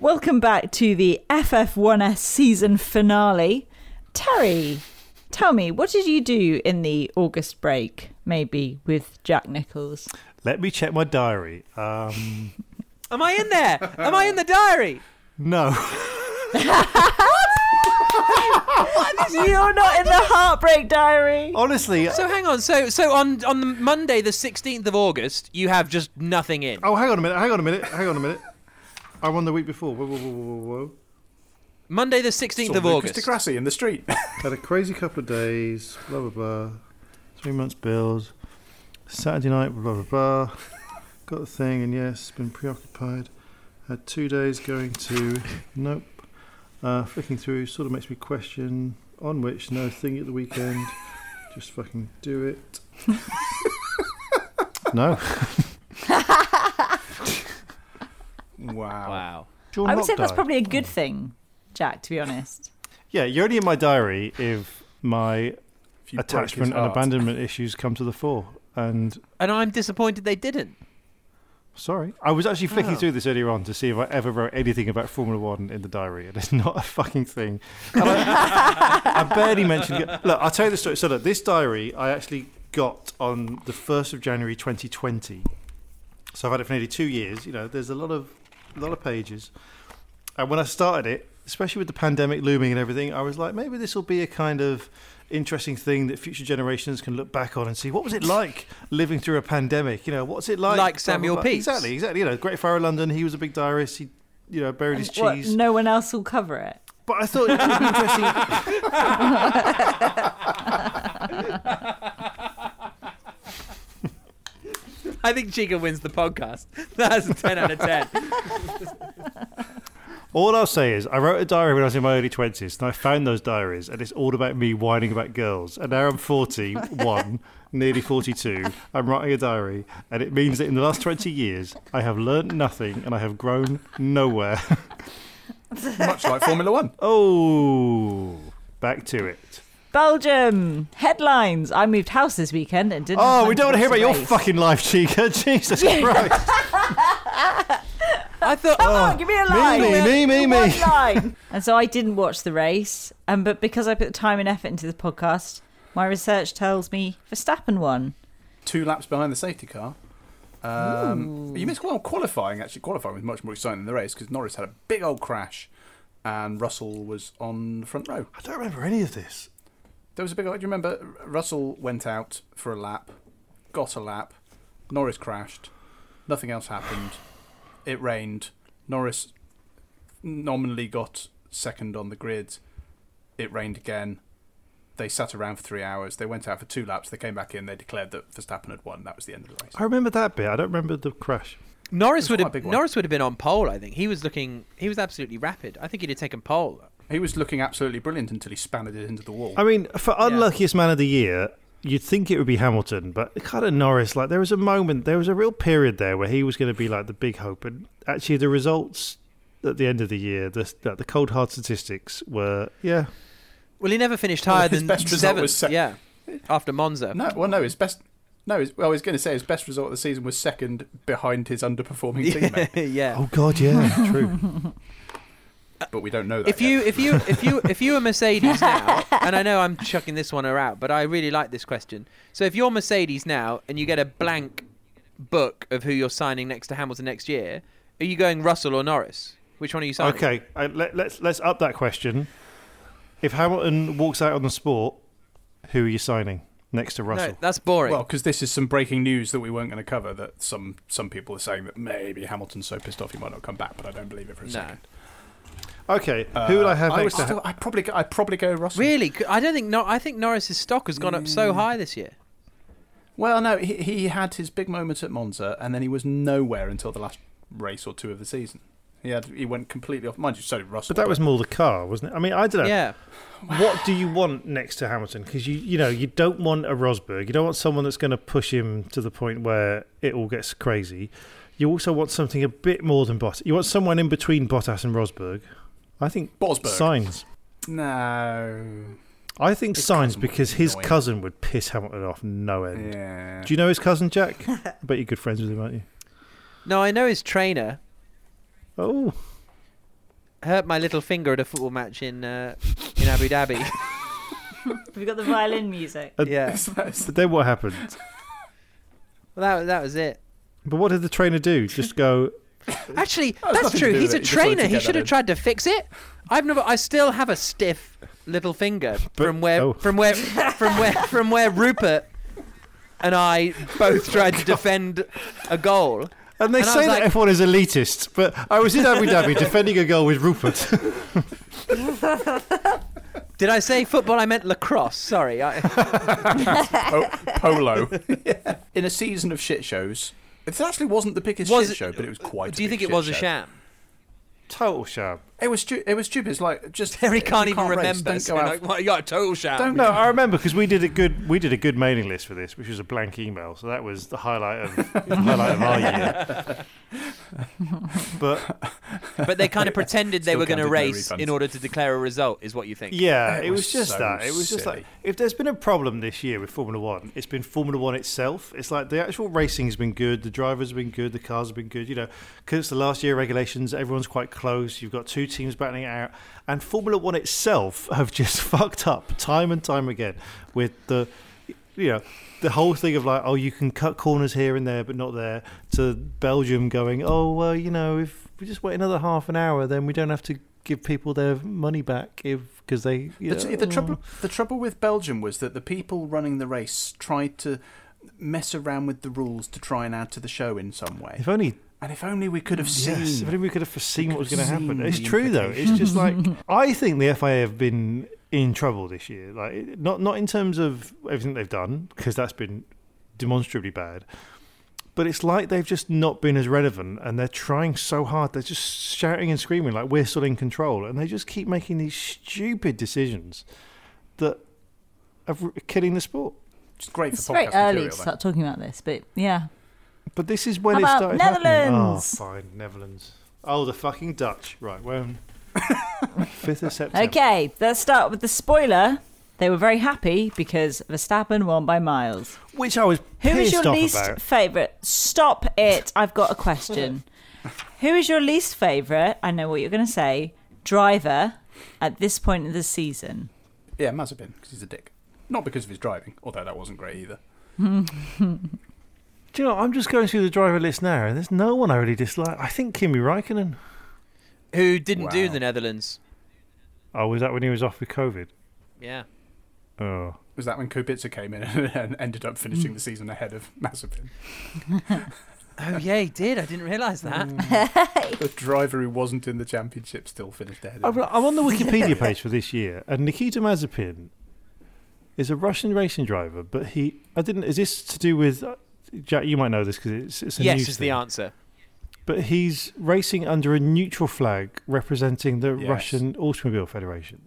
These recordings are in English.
Welcome back to the FF1S season finale. Terry, tell me, what did you do in the August break, maybe with Jack Nichols? Let me check my diary. Um, Am I in there? Am I in the diary? no. You're not in the heartbreak diary. Honestly. So hang on. So so on on the Monday, the sixteenth of August, you have just nothing in. Oh, hang on a minute. Hang on a minute. Hang on a minute. I won the week before. Whoa, whoa, whoa, whoa, whoa. Monday, the sixteenth Saw of Lucas August. Degrassi in the street. Had a crazy couple of days. Blah blah blah. Three months bills. Saturday night. Blah blah blah. Got the thing, and yes, been preoccupied. Had two days going to. Nope. Uh, flicking through sort of makes me question on which no thing at the weekend. Just fucking do it. no. wow. Wow. John I would Locke say that's probably a good thing, Jack, to be honest. Yeah, you're only in my diary if my If you break his attachment and abandonment issues come to the fore. And And I'm disappointed they didn't. sorry, I was actually flicking Oh. through this earlier on to see if I ever wrote anything about Formula One in the diary, and it's not a fucking thing. I, I barely mentioned it. Look, I'll tell you the story. So, look, this diary I actually got on the first of January 2020. So I've had it for nearly two years. You know, there's a lot of a lot of pages. And when I started it, especially with the pandemic looming and everything, I was like, maybe this will be a kind of interesting thing that future generations can look back on and see what was it like living through a pandemic. You know, what's it like? Like Blah, blah, Samuel blah. Pepys. Exactly, exactly. You know, Great Fire of London. He was a big diarist. He, you know, buried his What, cheese. no one else will cover it. But I thought it would be interesting. I think Chica wins the podcast. That's a ten out of ten. All I'll say is, I wrote a diary when I was in my early 20s, and I found those diaries, and it's all about me whining about girls. And now I'm 41, nearly 42. I'm writing a diary, and it means that in the last 20 years, I have learnt nothing and I have grown nowhere. Much like Formula One. oh, back to it. Belgium headlines. I moved house this weekend and didn't. Oh, we don't want to hear about the your fucking life, Chica. Jesus Christ. I thought. Come on, give me a line. me, me, me, me. One line. And so I didn't watch the race, um, but because I put the time and effort into the podcast, my research tells me Verstappen won. Two laps behind the safety car. Um, you missed well qualifying. Actually, qualifying was much more exciting than the race because Norris had a big old crash, and Russell was on the front row. I don't remember any of this. There was a big. Do you remember? Russell went out for a lap, got a lap. Norris crashed. Nothing else happened. It rained. Norris nominally got second on the grid. It rained again. They sat around for three hours. They went out for two laps. They came back in. They declared that Verstappen had won. That was the end of the race. I remember that bit. I don't remember the crash. Norris would have. Norris would have been on pole. I think he was looking. He was absolutely rapid. I think he'd have taken pole. He was looking absolutely brilliant until he spanned it into the wall. I mean, for unluckiest man of the year, you'd think it would be Hamilton, but kind of Norris. Like there was a moment, there was a real period there where he was going to be like the big hope, and actually the results at the end of the year, the the cold hard statistics were yeah. Well, he never finished Well, higher his than best result seventh. was sec- yeah, after Monza. No, well, no, his best. No, his, well, I was going to say his best result of the season was second behind his underperforming teammate, yeah. Oh God, yeah, true. but we don't know that. If yet. you if you if you if you were Mercedes now, and I know I'm chucking this one out, but I really like this question. So if you're Mercedes now and you get a blank book of who you're signing next to Hamilton next year, are you going Russell or Norris? Which one are you signing? Okay, uh, let, let's let's up that question. If Hamilton walks out on the sport, who are you signing next to Russell? No, that's boring. Well, because this is some breaking news that we weren't going to cover. That some some people are saying that maybe Hamilton's so pissed off he might not come back, but I don't believe it for a No. second. Okay, who would I have Uh, I next still, I'd probably go, I'd probably go Russell. really? I don't think. No, I think Norris's stock has gone up Mm. so high this year. Well, no, he, he had his big moment at Monza, and then he was nowhere until the last race or two of the season. He had he went completely off. Mind you, so did Russell. But that was more the car, wasn't it? I mean, I don't know. Yeah. What do you want next to Hamilton? Because you, you know, you don't want a Rosberg. You don't want someone that's going to push him to the point where it all gets crazy. You also want something a bit more than Bottas. You want someone in between Bottas and Rosberg. I think Bosberg. Signs. no. I think His Signs because his annoying. cousin would piss Hamilton off no end. Yeah. Do you know his cousin Jack? I bet you're good friends with him, aren't you? No, I know his trainer Oh, hurt my little finger at a football match in uh, in Abu Dhabi. We've got the violin music. Uh, yeah. but then what happened? Well, that that was it. But what did the trainer do? Just go? Actually, Oh, that's true. He's a it. He just wanted trainer. He should have tried to fix it. I've never. I still have a stiff little finger But- from where oh. from where from where from where Rupert and I both tried to oh, defend a goal. And they And say that like- F1 is elitist, but I was in Abu Dhabi defending a goal with Rupert. Did I say football? I meant lacrosse. Sorry. I, Po- oh, polo. In a season of shit shows, it actually wasn't the biggest Was shit it- show, but it was quite. do you a think it was a sham? Total sham. It was. Stu- it was stupid. It's like just. Terry if can't you even race, remember. Don't go out. like, what, you got a total sham. Don't- No, I remember because we did a good we did a good mailing list for this, which was a blank email. So that was the highlight of the highlight of our year. But But they kind of pretended they Still were going to counted no race refunds. in order to declare a result, is what you think? yeah, It it, was, was just so that. It was just like if there's been a problem this year with Formula One, it's been Formula One itself. It's like the actual racing has been good, the drivers have been good, the cars have been good. You know, because it's the last year regulations, everyone's quite close. You've got two teams battling it out, and Formula One itself have just fucked up time and time again with the, you know. The whole thing of like, oh, you can cut corners here and there, but not there. To Belgium going, oh, well, you know, if we just wait another half an hour, then we don't have to give people their money back if because they. You The, know, the oh. trouble, the trouble with Belgium was that the people running the race tried to mess around with the rules to try and add to the show in some way. If only And if only we could have seen. Yes, if only we could have foreseen We what was going to happen. It's true though. It's just like. I think the FIA have been in trouble this year. Like not not in terms of everything they've done because that's been demonstrably bad. But it's like they've just not been as relevant, and they're trying so hard. They're just shouting and screaming like we're still in control, and they just keep making these stupid decisions that are killing the sport. It's great It's for very podcast early material, to start talking about this, but yeah. But this is when How it about started happening. Netherlands? Oh, fine, Netherlands. Oh, the fucking Dutch. Right, when fifth of September. Okay, let's start with the spoiler. They were very happy because Verstappen won by miles. Which I was Who is your off least about. favourite? Stop it. I've got a question. Who is your least favourite? I know what you're going to say. Driver at this point in the season. Yeah, Mazepin, because he's a dick. Not because of his driving, although that wasn't great either. Do you know? I'm just going through the driver list now, and there's no one I really dislike. I think Kimi Raikkonen. Who didn't do the Netherlands? Oh, was that when he was off with COVID? Yeah. Oh, Was that when Kubica came in and ended up finishing the season ahead of Mazepin? Oh yeah, he did. I didn't realise that. Mm. The driver who wasn't in the championship still finished ahead of I'm. I'm on the Wikipedia page for this year, and Nikita Mazepin is a Russian racing driver. But he, I didn't. Is this to do with? Jack, you might know this because it's, it's a yes, news is thing. the answer. But he's racing under a neutral flag representing the Yes. Russian Automobile Federation.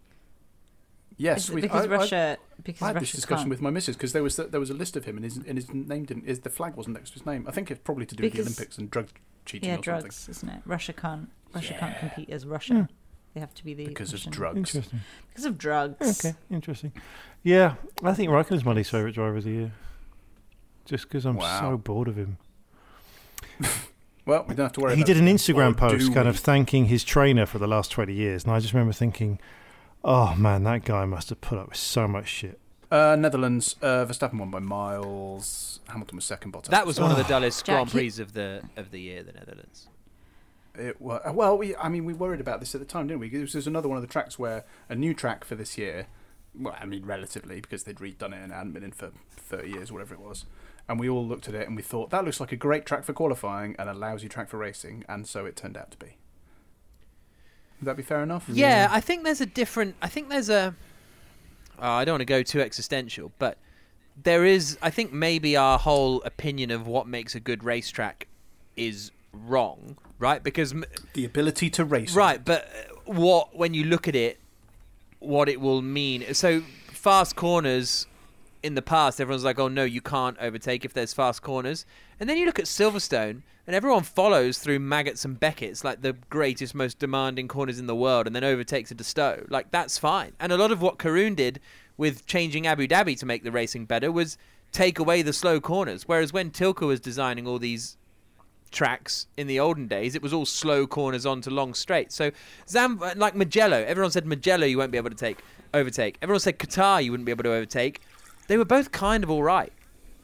Yes, we, because I, Russia. because I, I had Russia this discussion can't. with my missus because there was there was a list of him and his and his name didn't his, the flag wasn't next to his name. I think it's probably to do with the Olympics and drug cheating yeah or something. drugs, isn't it? Russia can't. Russia can't compete as Russia. Hmm. They have to be the Because of drugs. Interesting. Because of drugs. Okay, interesting. Yeah, I think Raikkonen's my least favourite driver of the year. Just because I'm Wow. so bored of him. Well, we don't have to worry. He about did an. Instagram Or post kind we? of thanking his trainer for the last 20 years. And I just remember thinking, oh man, that guy must have put up with so much shit. Uh, Netherlands, uh, Verstappen won by miles. Hamilton was second. Bottas. That was one of the dullest Jack, Grand you- Prix of the of the year, the Netherlands. It wa well, we, I mean, we worried about this at the time, didn't we? This was another one of the tracks where a new track for this year. Well, I mean, relatively because they'd redone it and it hadn't been in for thirty years, whatever it was. And we all looked at it and we thought that looks like a great track for qualifying and a lousy track for racing, and so it turned out to be. Would that be fair enough? Yeah, I think there's a different. I think there's a. Oh, I don't want to go too existential, but there is. I think maybe our whole opinion of what makes a good racetrack is wrong, right? Because The ability to race. right, but uh, what when you look at it, what it will mean. So fast corners in the past, everyone's like, "Oh no, you can't overtake if there's fast corners." And then you look at Silverstone, and everyone follows through Maggotts and Beckett's, like the greatest, most demanding corners in the world, and then overtakes a Stowe. Like that's fine. And a lot of what Karun did with changing Abu Dhabi to make the racing better was take away the slow corners. Whereas when Tilke was designing all these tracks in the olden days, it was all slow corners onto long straights. So Zam, like Mugello, everyone said Mugello you won't be able to take overtake. Everyone said Qatar you wouldn't be able to overtake. They were both kind of all right,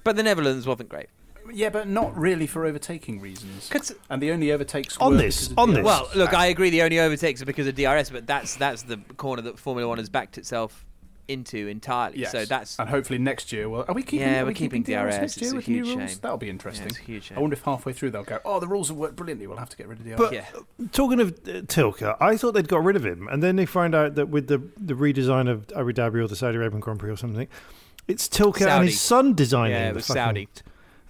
but the Netherlands wasn't great. Yeah, but not really for overtaking reasons. And the only overtakes On were this- of on DRS. this. Well, look, I agree. The only overtakes are because of DRS, but that's that's the corner that Formula One has backed itself into entirely. Yes. So that's and hopefully next year. Well, are we keeping? Yeah, we're we keeping DRS, DRS. next year with new huge rules? shame. That'll be interesting. it's a huge shame. I wonder if halfway through they'll go, "Oh, the rules have worked brilliantly. We'll have to get rid of DRS." But Yeah. talking of uh, Tilke, I thought they'd got rid of him, and then they find out that with the the redesign of Abu Dhabi or the Saudi Arabian Grand Prix or something, it's Tilke and his son designing. Yeah, it the was fucking- Saudi.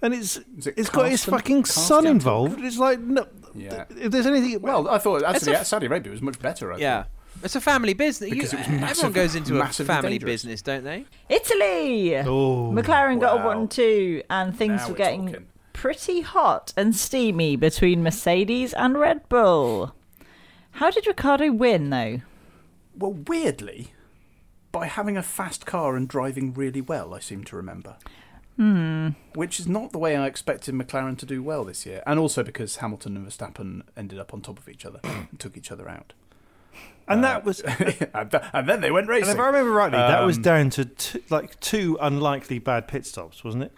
and it's Is it it's got his Carsten- fucking son Carsten involved. It's like no, Yeah. if there's anything. Well, I thought actually a- Saudi Arabia was much better. I yeah. It's a family business. You, it was everyone goes into a family dangerous. business, don't they? Italy. oh, McLaren got a one two, and things Now were we're getting talking. pretty hot and steamy between Mercedes and Red Bull. How did Ricciardo win, though? Well, weirdly, by having a fast car and driving really well, I seem to remember. Hmm. Which is not the way I expected McLaren to do well this year, and also because Hamilton and Verstappen ended up on top of each other and took each other out. and that was. and, then they went And racing. if I remember rightly, that was Um, down to t- like two unlikely bad pit stops, wasn't it?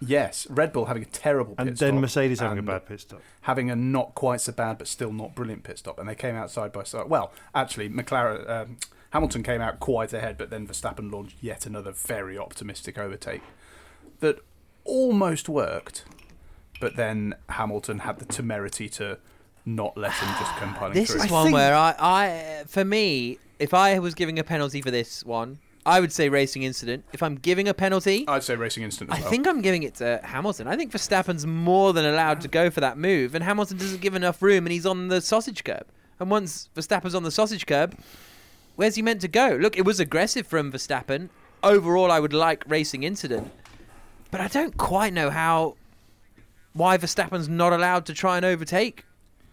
Yes, Red Bull having a terrible pit And stop. And then Mercedes having a bad pit stop. having a not quite so bad but still not brilliant pit stop, and they came out side by side. Well, actually, McLaren, um, Hamilton came out quite ahead, but then Verstappen launched yet another very optimistic overtake that almost worked, but then Hamilton had the temerity to not let him just come piling This through. is I one think- where I, I, for me, if I was giving a penalty for this one, I would say racing incident. If I'm giving a penalty, I'd say racing incident. as I well. think I'm giving it to Hamilton. I think Verstappen's more than allowed to go for that move, and Hamilton doesn't give enough room, and he's on the sausage curb. And once Verstappen's on the sausage curb, where's he meant to go? Look, it was aggressive from Verstappen. Overall, I would like racing incident, but I don't quite know how why Verstappen's not allowed to try and overtake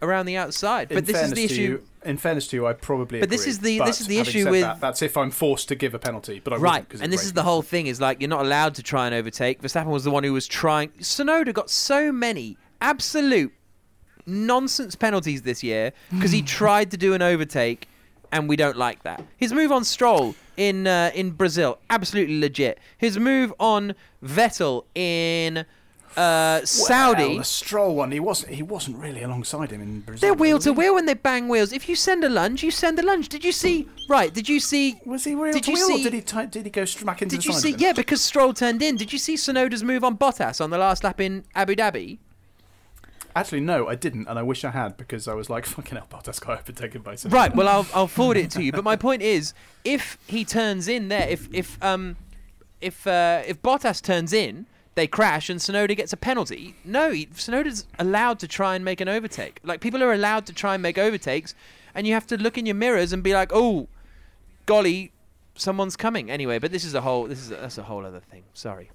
around the outside. In but this is the issue. You, in fairness to you, I probably. But this is the- this is the issue with- that, that's if I'm forced to give a penalty, but I Right, and this is the whole thing: is like you're not allowed to try and overtake. Verstappen was the one who was trying. Tsunoda got so many absolute nonsense penalties this year because he tried to do an overtake, and we don't like that. His move on Stroll in uh, in Brazil, absolutely legit. His move on Vettel in uh, Saudi. Well, the Stroll one, he wasn't. He wasn't really alongside him in Brazil. they're wheel to wheel when they bang wheels. If you send a lunge, you send a lunge. Did you see? Right? Did you see? Was he wheel Did to you wheel, see? or did he ti- did he go smack into Did the you see? Yeah, because Stroll turned in. Did you see Tsunoda's move on Bottas on the last lap in Abu Dhabi? Actually, no, I didn't, and I wish I had because I was like, "Fucking hell, Bottas got overtaken by some." Right. Well, I'll I'll forward it to you. But my point is, if he turns in there, if if um if uh, if Bottas turns in, they crash and Tsunoda gets a penalty. No, he, Tsunoda's allowed to try and make an overtake. Like people are allowed to try and make overtakes, and you have to look in your mirrors and be like, oh, golly, someone's coming. Anyway, but this is a whole this is a, that's a whole other thing. Sorry.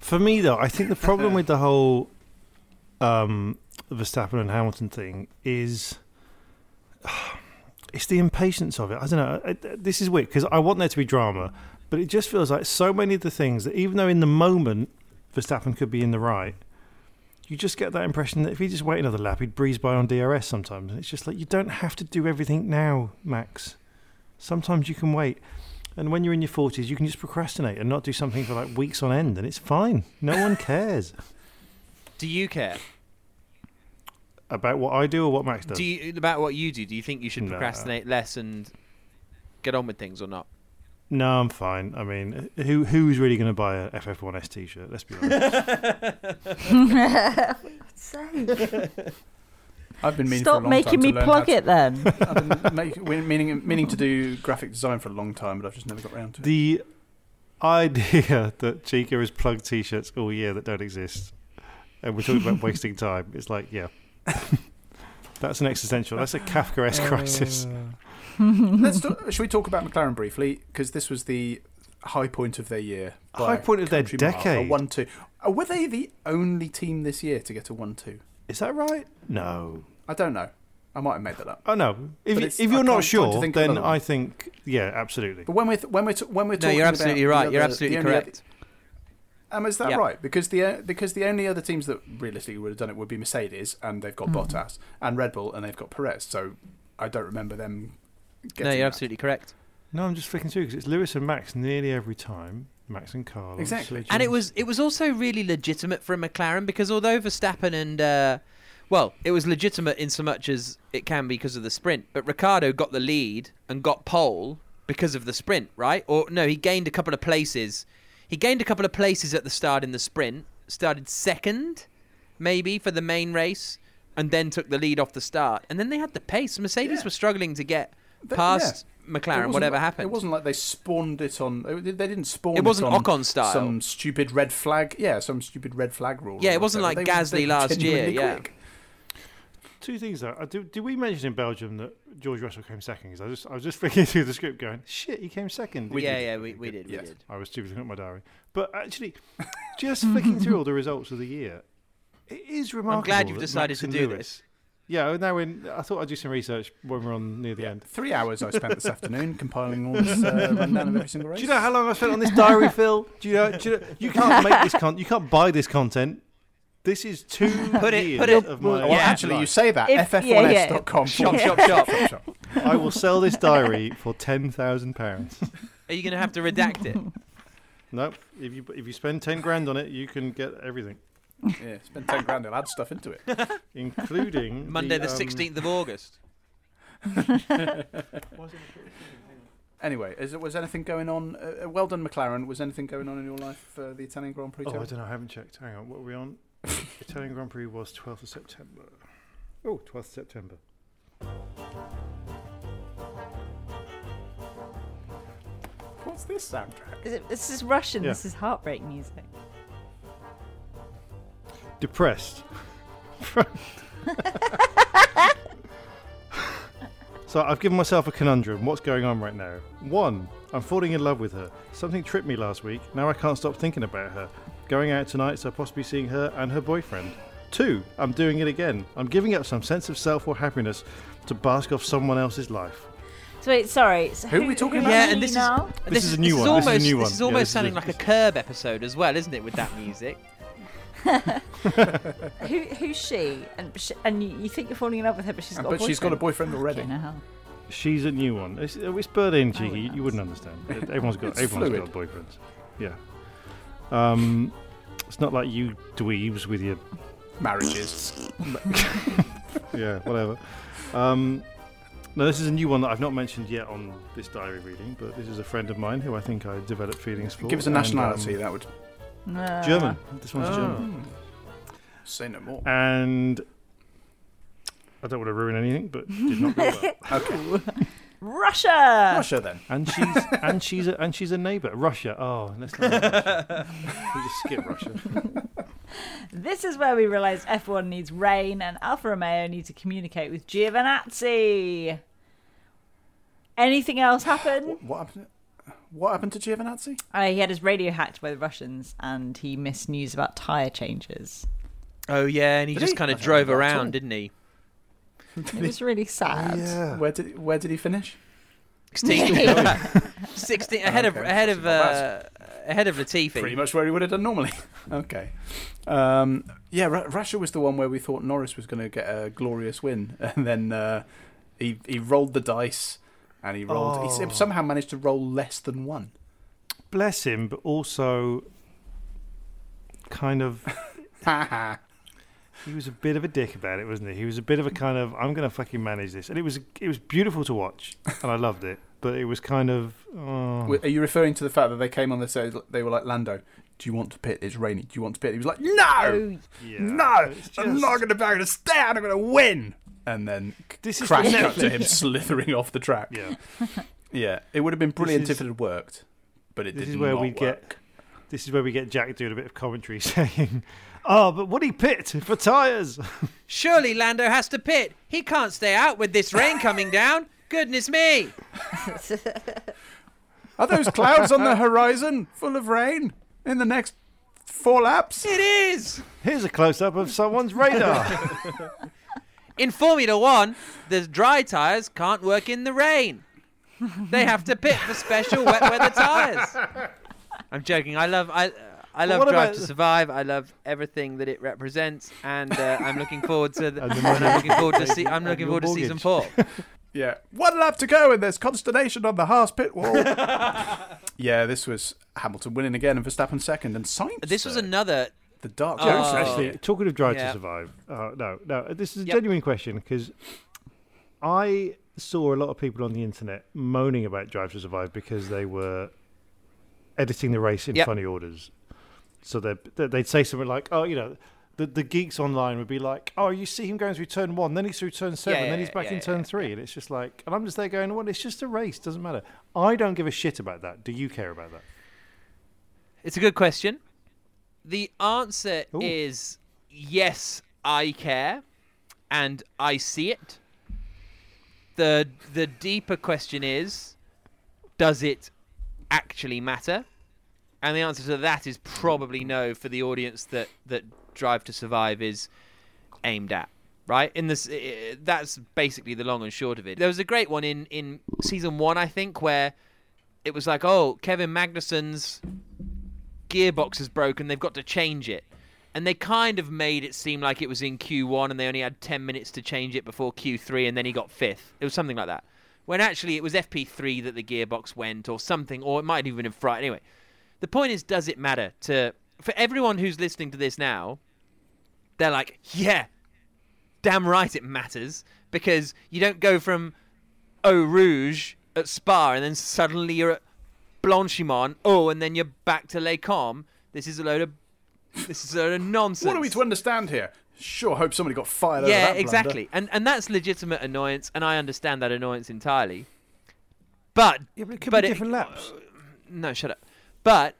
For me, though, I think the problem with the whole um, Verstappen and Hamilton thing is it's the impatience of it. I don't know. This is weird because I want there to be drama, but it just feels like so many of the things that, even though in the moment Verstappen could be in the right, you just get that impression that if he just wait another lap, he'd breeze by on DRS sometimes. And it's just like you don't have to do everything now, Max. Sometimes you can wait. And when you're in your 40s, you can just procrastinate and not do something for like weeks on end, and it's fine. No one cares Do you care? About what I do or what Max does. Do you about what you do? Do you think you should No. procrastinate less and get on with things or not? No, I'm fine. I mean, who who's really going to buy a FF1S T-shirt? Let's be honest. I've been meaning for a Stop long making time to me plug how to- it then. I've been make, meaning meaning to do graphic design for a long time, but I've just never got around to it. the idea that Chica has plugged T-shirts all year that don't exist, and we're talking about wasting time. It's like, yeah, that's an existential. That's a Kafkaesque crisis. Let's talk, should we talk about McLaren briefly because this was the high point of their year. High point of their country mile, decade. A one-two. Uh, were they the only team this year to get a one-two? Is that right? No. I don't know. I might have made that up. Oh no. If, you- it's- if I you're can't- not trying sure, think then. I think yeah, absolutely. But when we're th- when we're t- when we're No, talking you're absolutely the right. other- You're the absolutely only other- correct. Um, is that Yeah. right? Because the uh, because the only other teams that realistically would have done it would be Mercedes, and they've got Hmm. Bottas, and Red Bull, and they've got Perez. So I don't remember them. Getting No, you're that. absolutely correct. No, I'm just flicking through because it's Lewis and Max nearly every time. Max and Carlos. Exactly. And it was it was also really legitimate for a McLaren because although Verstappen and uh, well, it was legitimate in so much as it can be because of the sprint, but Ricciardo got the lead and got pole because of the sprint, right? Or no, he gained a couple of places. He gained a couple of places at the start in the sprint, started second maybe for the main race and then took the lead off the start. And then they had the pace. Mercedes Yeah. were struggling to get Th- past It McLaren whatever like- happened. It wasn't like they spawned it on. They they didn't spawn. It wasn't on Ocon style. Some stupid red flag. Yeah, some stupid red flag rule. Yeah, it wasn't like They Gasly last year, genuinely yeah. Quick. Two things though. Uh, Did, did we mention in Belgium that George Russell came second? 'Cause I just I was just flicking through the script going, shit, he came second. We- yeah, yeah, we- we did, we Yes. did. I was stupid looking at my diary. But actually, just flicking through all the results of the year, it is remarkable. I'm glad you've decided to do Lewis- this. Yeah, now when I thought I'd do some research when we're on near the end. Three hours I spent this afternoon compiling all this uh, rundown of every single race. Do you know how long I spent on this diary, Phil? Do you know? Do you, know, you can't make this con. You can't buy this content. This is two Put it- years put it- of my well, Yeah. actually, you say that. If- yeah, yeah. ff1s.com. Shop, shop, shop. I will sell this diary for ten thousand pounds. Are you going to have to redact it? Nope. If you if you spend ten grand on it, you can get everything, Yeah, spend ten grand. I'll add stuff into it. including Monday the um, 16th of August. Anyway, is, was anything going on? Uh, uh, well done, McLaren. Was anything going on in your life for the Italian Grand Prix? Oh, I don't know. I haven't checked. Hang on. What are we on? Italian Grand Prix was 12th of September. Oh, 12th of September. What's this soundtrack? Is it, this is Russian. Yeah. This is heartbreak music. Depressed. so I've given myself a conundrum. What's going on right now? One, I'm falling in love with her. Something tripped me last week. Now I can't stop thinking about her. Going out tonight, so possibly seeing her and her boyfriend. Two, I'm doing it again. I'm giving up some sense of self or happiness to bask off someone else's life. So wait, sorry. So Who are we talking who about? Yeah, and you this is- now? This is a new one. Almost, This is a new one. This is Yeah, almost this sounding a- like a Curb episode as well, isn't it, with that music? Who, who's she? And sh and you, you think you're falling in love with her, but she's got but a she's got a boyfriend already. She's a new one. It's, it's Berlin cheeky. you, you wouldn't understand. Everyone's got It's everyone's fluid. got boyfriends. Yeah. Um, it's not like you dweebs with your Marriages. yeah whatever. Um, no, this is a new one that I've not mentioned yet on this diary reading, but this is a friend of mine who I think I developed feelings for. Give us a and, nationality. um, that would German. This Oh. one's German. say no more. And I don't want to ruin anything, but did not go well. Okay, Russia. Russia then. And she's and she's a, and she's a neighbour. Russia. Oh, let's not. Russia. we just skip Russia. This is where we realise F1 needs rain and Alfa Romeo need to communicate with Giovinazzi. Anything else happen? What, what happened? What happened to Giovinazzi? Uh, he had his radio hacked by the Russians and he missed news about tyre changes. Oh, yeah, and he Did just he? kind of don't drove know that at all. around, didn't he? It was really sad. Yeah. Where did where did he finish? 16th. 16 ahead of Okay, ahead of not uh, ahead of Latifi. Pretty much where he would have done normally. okay. Um, yeah, Ru- Russia was the one where we thought Norris was going to get a glorious win, and then uh, he he rolled the dice, and he rolled. He Oh. s- somehow managed to roll less than one. Bless him, but also kind of Ha ha. He was a bit of a dick about it, wasn't he? He was a bit of a kind of I'm going to fucking manage this, and it was it was beautiful to watch, and I loved it. But it was kind of oh. Are you referring to the fact that they came on the set? They were like, Lando, do you want to pit? It's raining. Do you want to pit? He was like, No, yeah. no, It's I'm not going to. I'm going to stand. I'm going to win. And then This is crash for cut to him slithering off the track. Yeah, Yeah, it would have been brilliant is- if it had worked, but it this did is where not we work. get this is where we get Jack doing a bit of commentary, saying, "Oh, but would he pit for tires?" Surely Lando has to pit. He can't stay out with this rain coming down. Goodness me. Are those clouds on the horizon full of rain in the next four laps? It is. Here's a close up of someone's radar. In Formula One, the dry tyres can't work in the rain. They have to pit for special wet weather tyres. I'm joking. I love I I love what Drive about- to Survive. I love everything that it represents, and uh, I'm looking forward to the, And the money I'm looking forward to taken see, I'm looking your forward to season four. Yeah, one lap to go, and there's consternation on the Haas pit wall. yeah, this was Hamilton winning again, and Verstappen second, and Sainz. This was another. the dark. Oh. horse. Actually, talking of Drive Yeah. to Survive, uh, no, no, this is a Yep. genuine question because I saw a lot of people on the internet moaning about Drive to Survive because they were editing the race in Yep. funny orders. So they they'd say something like, "Oh, you know." The, the geeks online would be like, "Oh, you see him going through turn one, then he's through turn seven, Yeah, then he's back yeah, in yeah, turn three, and it's just like, and I'm just there going, "Well, it's just a race, doesn't matter." I don't give a shit about that. Do you care about that? It's a good question. The answer Ooh. is yes, I care, and I see it. the The deeper question is, does it actually matter? And the answer to that is probably no for the audience that that Drive to Survive is aimed at. Right in this, i- i- that's basically the long and short of it. There was a great one in in season one, I think, where it was like, oh, Kevin Magnussen's gearbox is broken. They've got to change it. And they kind of made it seem like it was in Q1 and they only had 10 minutes to change it before Q3 and then he got fifth. It was something like that. When actually it was FP3 that the gearbox went or something, or it might have even been Friday. Anyway, the point is, does it matter to. For everyone who's listening to this now, they're like, yeah, damn right it matters because you don't go from Eau Rouge at Spa and then suddenly you're at Blanchimont. Oh, and then you're back to Les Combes. This is a load of this is a load of nonsense. What are we to understand here? Sure, hope somebody got fired. over yeah, that blunder. exactly, and and that's legitimate annoyance, and I understand that annoyance entirely. But Yeah, but it could but be it- different laps. no, shut up. But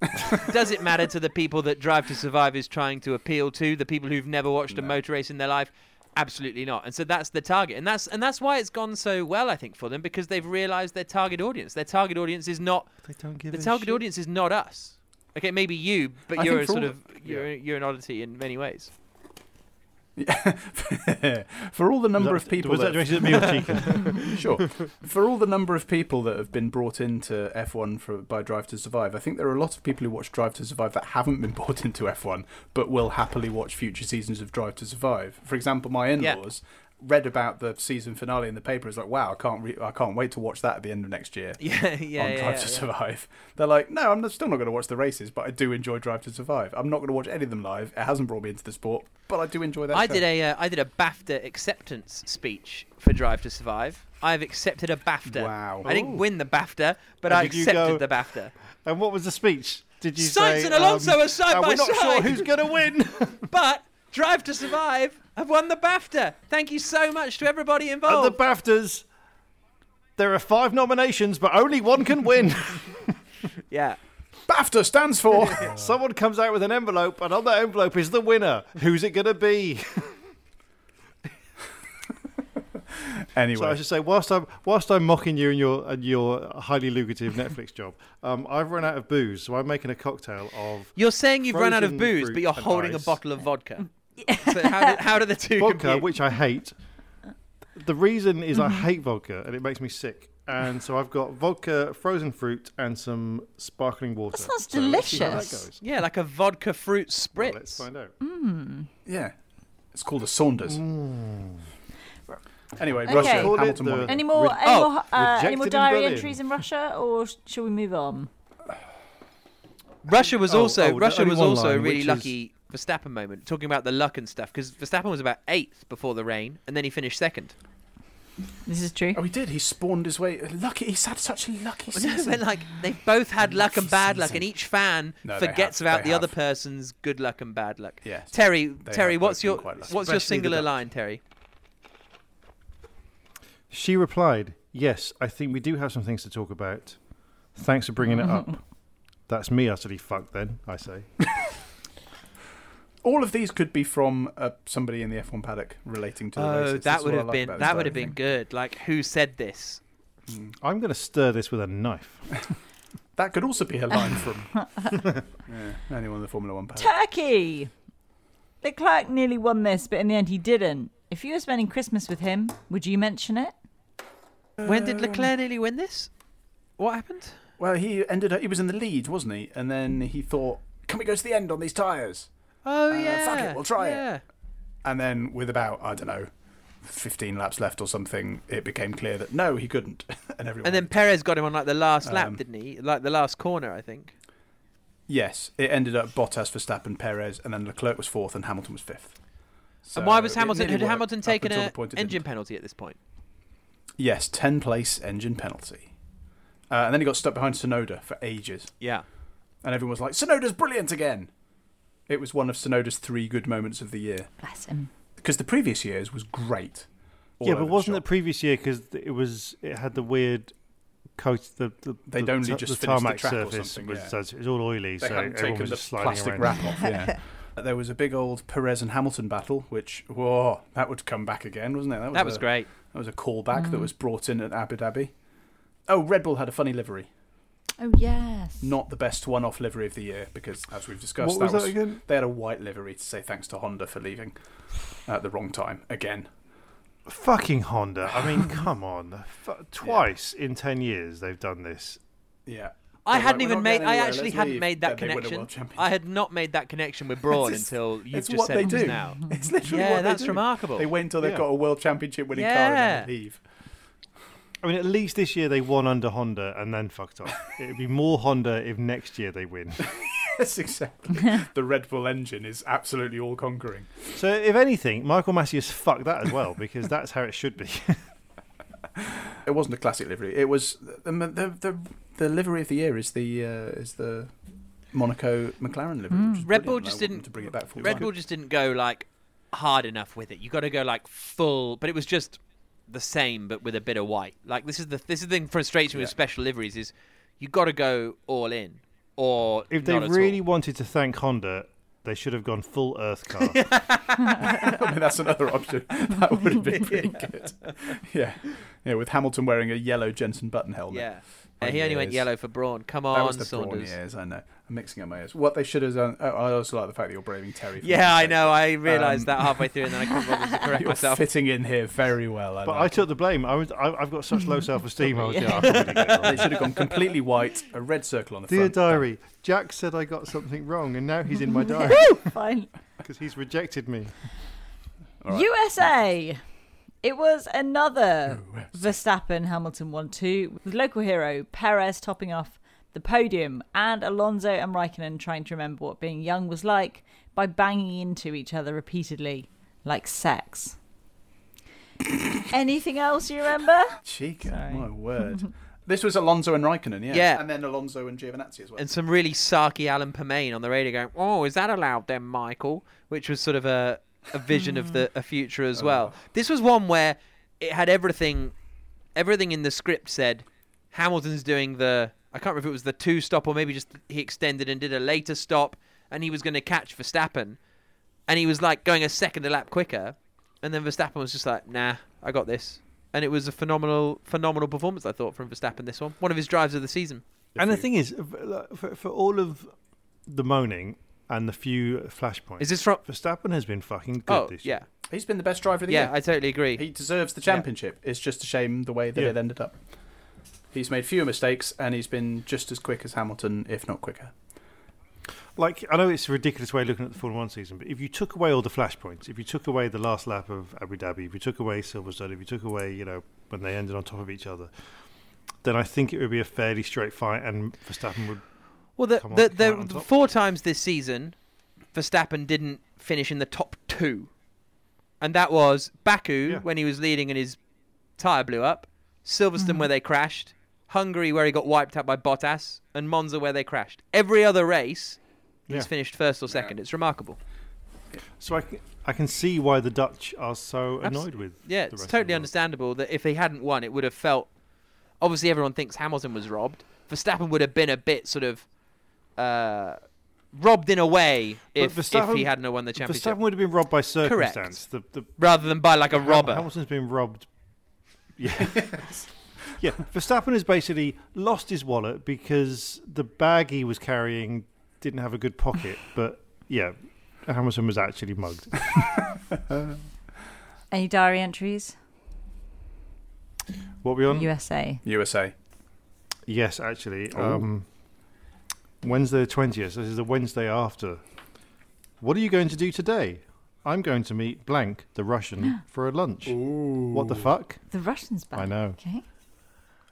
does it matter to the people that Drive to Survive is trying to appeal to? The people who've never watched a motor race in their life? Absolutely not. And so that's the target, and that's and that's why it's gone so well, I think, for them because they've realised their target audience. Their target audience is not They don't give the target shit. audience is not us. Okay, maybe you, but I you're a sort all of you're you're an oddity in many ways. For all the number Was of people was that that, directed at me or Chica? sure, for all the number of people that have been brought into F1 for, by Drive to Survive, I think there are a lot of people who watch Drive to Survive that haven't been brought into F1, but will happily watch future seasons of Drive to Survive. For example, my in-laws Yeah. Read about the season finale in the paper. It's like, wow, I can't, re- I can't wait to watch that at the end of next year. Yeah, yeah, on yeah, Drive yeah, to. Survive. They're like, no, I'm still not going to watch the races, but I do enjoy Drive to Survive. I'm not going to watch any of them live. It hasn't brought me into the sport, but I do enjoy that. I show. did a uh, I did a BAFTA acceptance speech for Drive to Survive. I've accepted a BAFTA. Wow. I didn't Ooh. win the BAFTA, but And I accepted go- the BAFTA. and what was the speech? Did you Sainz say? and Alonso um, are side "Uh, by We're not sure side." who's going to win. But Drive to Survive have won the BAFTA. Thank you so much to everybody involved. At the. BAFTAs, there are five nominations, but only one can win. yeah. BAFTA stands for. Someone comes out with an envelope, and on that envelope is the winner. Who's it going to be? anyway, So I should say, whilst I'm whilst I'm mocking you and your and your highly lucrative Netflix job, um, I've run out of booze, so I'm making a cocktail of You're saying you've run out of booze, but you're holding ice. a bottle of vodka. So how do, how do the two vodka, compute? which I hate. The reason is I mm-hmm. hate vodka, and it makes me sick. And so I've got vodka, frozen fruit, and some sparkling water. That sounds So let's see how that delicious. goes. Yeah, like a vodka fruit spritz. Well, let's find out. Mm. yeah, it's called a Saunders. Mm. Anyway, Okay. Russia, Call it Hamilton the- won. Any more, Re- any, oh, more, uh, any more in diary Berlin. entries in Russia, or sh- shall we move on? Russia was Oh, also oh, Russia only was one also line, really which is- lucky Verstappen moment. Talking about the luck and stuff because Verstappen was about eighth before the rain, and then he finished second. This is true. Oh, he did. He spawned his way. Lucky. He's had such a lucky No, season. but like they both had luck and Lucky bad luck, and each fan No, forgets have, about they the other person's good luck and bad luck. Yes. Terry, Terry, what's your what's your Especially the singular line, Terry? She replied, Yes, I think we do have some things to talk about. Thanks for bringing it up. That's me utterly fucked then, I say. All of these could be from uh, somebody in the F1 paddock relating to the Oh, races. that That's would have like been that would have been good. Like who said this? I'm going to stir this with a knife. That could also be a line from yeah, anyone in the Formula One paddock. Turkey! Leclerc nearly won this, but in the end he didn't. If you were spending Christmas with him, would you mention it? When did Leclerc nearly win this? What happened? Well, he ended up. He was in the lead, wasn't he? And then he thought, "Can we go to the end on these tyres?" Oh Uh, yeah, fuck it, we'll try it. yeah. And then, with about I don't know, fifteen laps left or something, it became clear that no, he couldn't. and everyone. And then Perez got him on like the last lap, Um, didn't he? Like the last corner, I think. yes, it ended up Bottas, for Verstappen, Perez, and then Leclerc was fourth, and Hamilton was fifth. and why was Hamilton? Had Hamilton taken an it engine didn't. penalty at this point? Yes, ten place engine penalty. Uh, and then he got stuck behind Tsunoda for ages. Yeah. And everyone was like, Tsunoda's brilliant again. It was one of Tsunoda's three good moments of the year. Bless him. Because the previous years was great. yeah, but wasn't the shop. previous year because it was it had the weird coat the, the They'd the, only ta- just the finished the tarmac track or surface something, was, yeah. so it was all oily, They so hadn't everyone taken was the just sliding plastic around. wrap off, yeah. There was a big old Perez and Hamilton battle, which, whoa, that would come back again, wasn't it? That was a, great. That was a callback that mm. was brought in at Abu Dhabi. Oh, Red Bull had a funny livery. Oh, yes. Not the best one off livery of the year, because, as we've discussed, What was that again? they had a white livery to say thanks to Honda for leaving at the wrong time again. Fucking Honda! I mean, come on, F- twice in ten years they've done this. Yeah. I They're hadn't like, "We're even not made. going I anywhere, actually let's hadn't leave." made that Then they win a connection. world championship. I had not made that connection with Braun It's- until you it's just what said they it just do. now. It's literally Yeah, what they that's do. remarkable. They wait until they've Yeah. got a world championship winning car and then they Yeah. leave. I mean, at least this year they won under Honda and then fucked off. It'd be more Honda if next year they win. Yes, exactly. the Red Bull engine is absolutely all conquering. So, if anything, Michael Masi's fucked that as well because that's how it should be. It wasn't a classic livery. It was the the the, the livery of the year is the uh, is the Monaco McLaren livery. which is Red Bull just I want them didn't- to bring it back Red time. Bull just didn't go like hard enough with it. You got to go like full, but it was just the same, but with a bit of white. Like this is the this is the thing that frustrates me with special liveries is you got to go all in, or If they not at really all. wanted to thank Honda, they should have gone full Earth car. I mean, that's another option. That would have been pretty good. Yeah, yeah, with Hamilton wearing a yellow Jensen Button helmet. yeah. Yeah, he only went yellow for Braun. Come That on, was the prawn Saunders. years, I know. I'm mixing up my ears. What they should have done. Oh, I also like the fact that you're braving Terry. for Yeah, I know. I realised Um, that halfway through, and then I couldn't bother to correct You're myself. fitting in here very well. I but like I it. took the blame. I was, I, I've got such low self-esteem. I was, yeah, I probably did it They should have gone completely white, a red circle on the Dear front. diary, Jack said I got something wrong, and now he's in my diary Fine. because he's rejected me. All right. USA. It was another Verstappen Hamilton 1 2, with local hero Perez topping off the podium, and Alonso and Raikkonen trying to remember what being young was like by banging into each other repeatedly, like sex. Anything else you remember? Chica, Sorry. my word. This was Alonso and Raikkonen, yeah. Yeah. And then Alonso and Giovinazzi as well. and some really sarky Alan Permane on the radio going, "Oh, is that allowed then, Michael?" Which was sort of a a vision of the mm. a future as oh. well. This was one where it had everything, everything in the script said Hamilton's doing the I can't remember if it was the two stop or maybe just he extended and did a later stop, and he was going to catch Verstappen, and he was like going a second a lap quicker, and then Verstappen was just like, "Nah, I got this." And it was a phenomenal, phenomenal performance. I thought from Verstappen this one, one of his drives of the season. And the thing is, for, for all of the moaning and the few flashpoints, Is this from? Verstappen has been fucking good Oh, this year. yeah, He's been the best driver of the yeah, year. Yeah, I totally agree. He deserves the championship. It's just a shame the way that Yeah. it ended up. He's made fewer mistakes and he's been just as quick as Hamilton, if not quicker. like I know it's a ridiculous way of looking at the Formula One season, but if you took away all the flashpoints, if you took away the last lap of Abu Dhabi, if you took away Silverstone, if you took away, you know, when they ended on top of each other, then I think it would be a fairly straight fight, and Verstappen would. Well, the, Come on- the, come the, the four times this season, Verstappen didn't finish in the top two, and that was Baku Yeah. when he was leading and his tire blew up, Silverstone mm-hmm. where they crashed, Hungary where he got wiped out by Bottas, and Monza where they crashed. Every other race, he's Yeah. finished first or second. It's remarkable. So I can see why the Dutch are so Abs- annoyed with. Yeah, the it's rest of the totally understandable that if he hadn't won, it would have felt. Obviously, everyone thinks Hamilton was robbed. Verstappen would have been a bit sort of uh, robbed in a way if, if he hadn't won the championship, Verstappen would have been robbed by Correct. circumstance. The, the rather than by like a Ham- robber. Hamilton's been robbed. Yeah. yeah. Verstappen has basically lost his wallet because the bag he was carrying didn't have a good pocket. But yeah, Hamilton was actually mugged. Any diary entries? What were we on? USA. USA. Yes, actually. Um, Wednesday the 20th. This is the Wednesday after. What are you going to do today? I'm going to meet blank, the Russian, for a lunch. What the fuck? The Russians back. I know. Okay.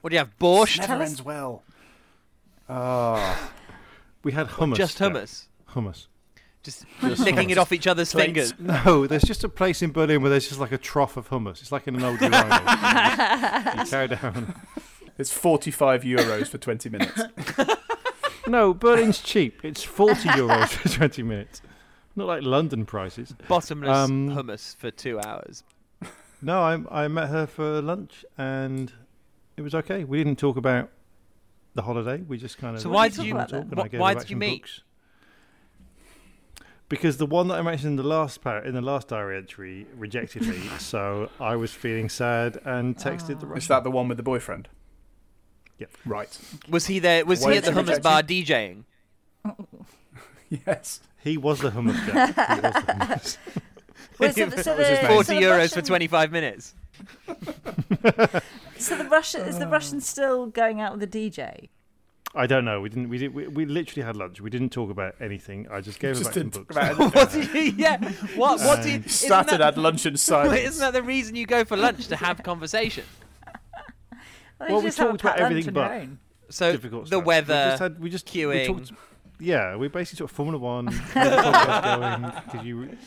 What do you have? Borscht? Never Tell us- ends well. Ah. We had hummus. Just there. hummus. Hummus. Just licking it off each other's Plates. fingers. No, there's just a place in Berlin where there's just like a trough of hummus. It's like in an old urinal. you carry down. It's 45 euros for 20 minutes. No, Berlin's cheap. It's 40 euros for 20 minutes. Not like London prices. Bottomless Um, hummus for two hours. No, I, I met her for lunch and it was okay. We didn't talk about the holiday. We just kind of. So why did you- and Wh- I wh- why did you some meet? books. Because the one that I mentioned in the last par- in the last diary entry rejected me, so I was feeling sad and texted the Russian. Is that the one with the boyfriend? Yep. Right. Was he there? Was Why he at the hummus bar DJing? Yes. He was the hummus guy. He was the hummus. Wait, so the, so the. Forty so the euros Russian, for twenty-five minutes. So the Russian is the uh. Russian still going out with the DJ? I don't know. We didn't. We did. We, we literally had lunch. We didn't talk about anything. I just gave her Just back some books. about anything. what did you? Yeah. What? What um, do you? Isn't Started that- at lunch in silence. Isn't that the reason you go for lunch to have conversation? Well, Well, we just talked about everything but- own. So difficult the stuff. weather. We just had. We just we queuing. talked- yeah, we basically took Formula One. kept the because you re-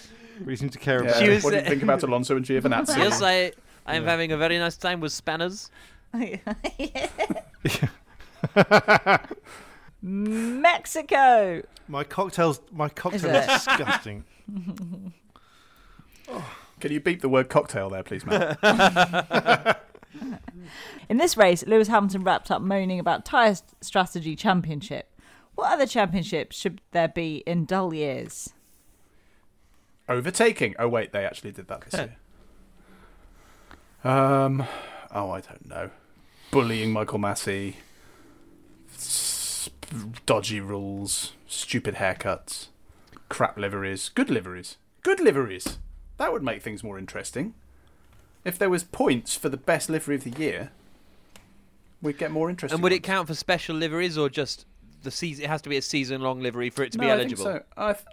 really seem to care Yeah. about. She was- what do you think about Alonso and Giovinazzi? yes, I. I am Yeah. having a very nice time with spanners. Mexico. My cocktails. My cocktail it? is disgusting. Can you beep the word cocktail there, please, Matt? In this race, Lewis Hamilton wrapped up moaning about tyre strategy championship. What other championships should there be in dull years? Overtaking. Oh wait, they actually did that this year. Um. Oh, I don't know. Bullying Michael Masi. s- Dodgy rules. Stupid haircuts. Crap liveries. Good liveries. Good liveries. That would make things more interesting. If there was points for the best livery of the year, we'd get more interesting. And would it count for special liveries or just the season? It has to be a season-long livery for it to no, be I eligible. think so. I th-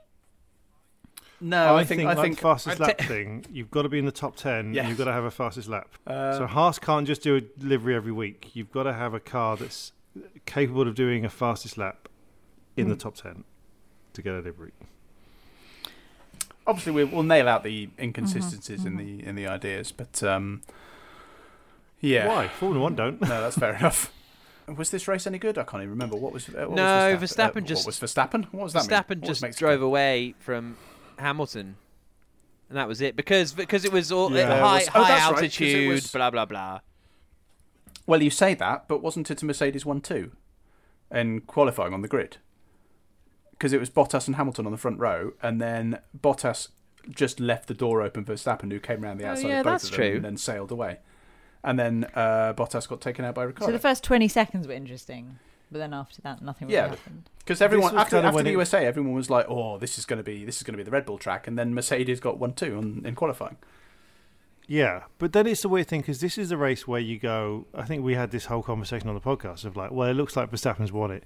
no, I, I think think, I like think the fastest I lap thing. You've got to be in the top ten. Yes. and You've got to have a fastest lap. Uh, so Haas can't just do a livery every week. You've got to have a car that's capable of doing a fastest lap in the Hmm. top ten to get a livery. Obviously we, we'll nail out the inconsistencies in the in the ideas, but um, yeah, Why? Formula One don't. no, that's fair enough. Was this race any good? I can't even remember. What was? Uh, what No, was Verstappen uh, just- What was Verstappen? What was that? mean? Verstappen What was just Mexico? drove away from Hamilton, and that was it. Because because it was all Yeah. high, was- oh, high that's right, 'cause it altitude, was- blah blah blah. Well, you say that, but wasn't it a Mercedes one too, in qualifying on the grid? Because it was Bottas and Hamilton on the front row, and then Bottas just left the door open for Verstappen, who came around the Oh, outside yeah, of both that's of them true. and then sailed away. And then uh, Bottas got taken out by Ricciardo. So the first 20 seconds were interesting, but then after that, nothing really Yeah. happened. Because everyone was after, kind of after the it- USA, everyone was like, "Oh, this is going to be this is going to be the Red Bull track," and then Mercedes got one too on, in qualifying. Yeah, but then it's the weird thing because this is the race where you go. I think we had this whole conversation on the podcast of like, well, it looks like Verstappen's won it,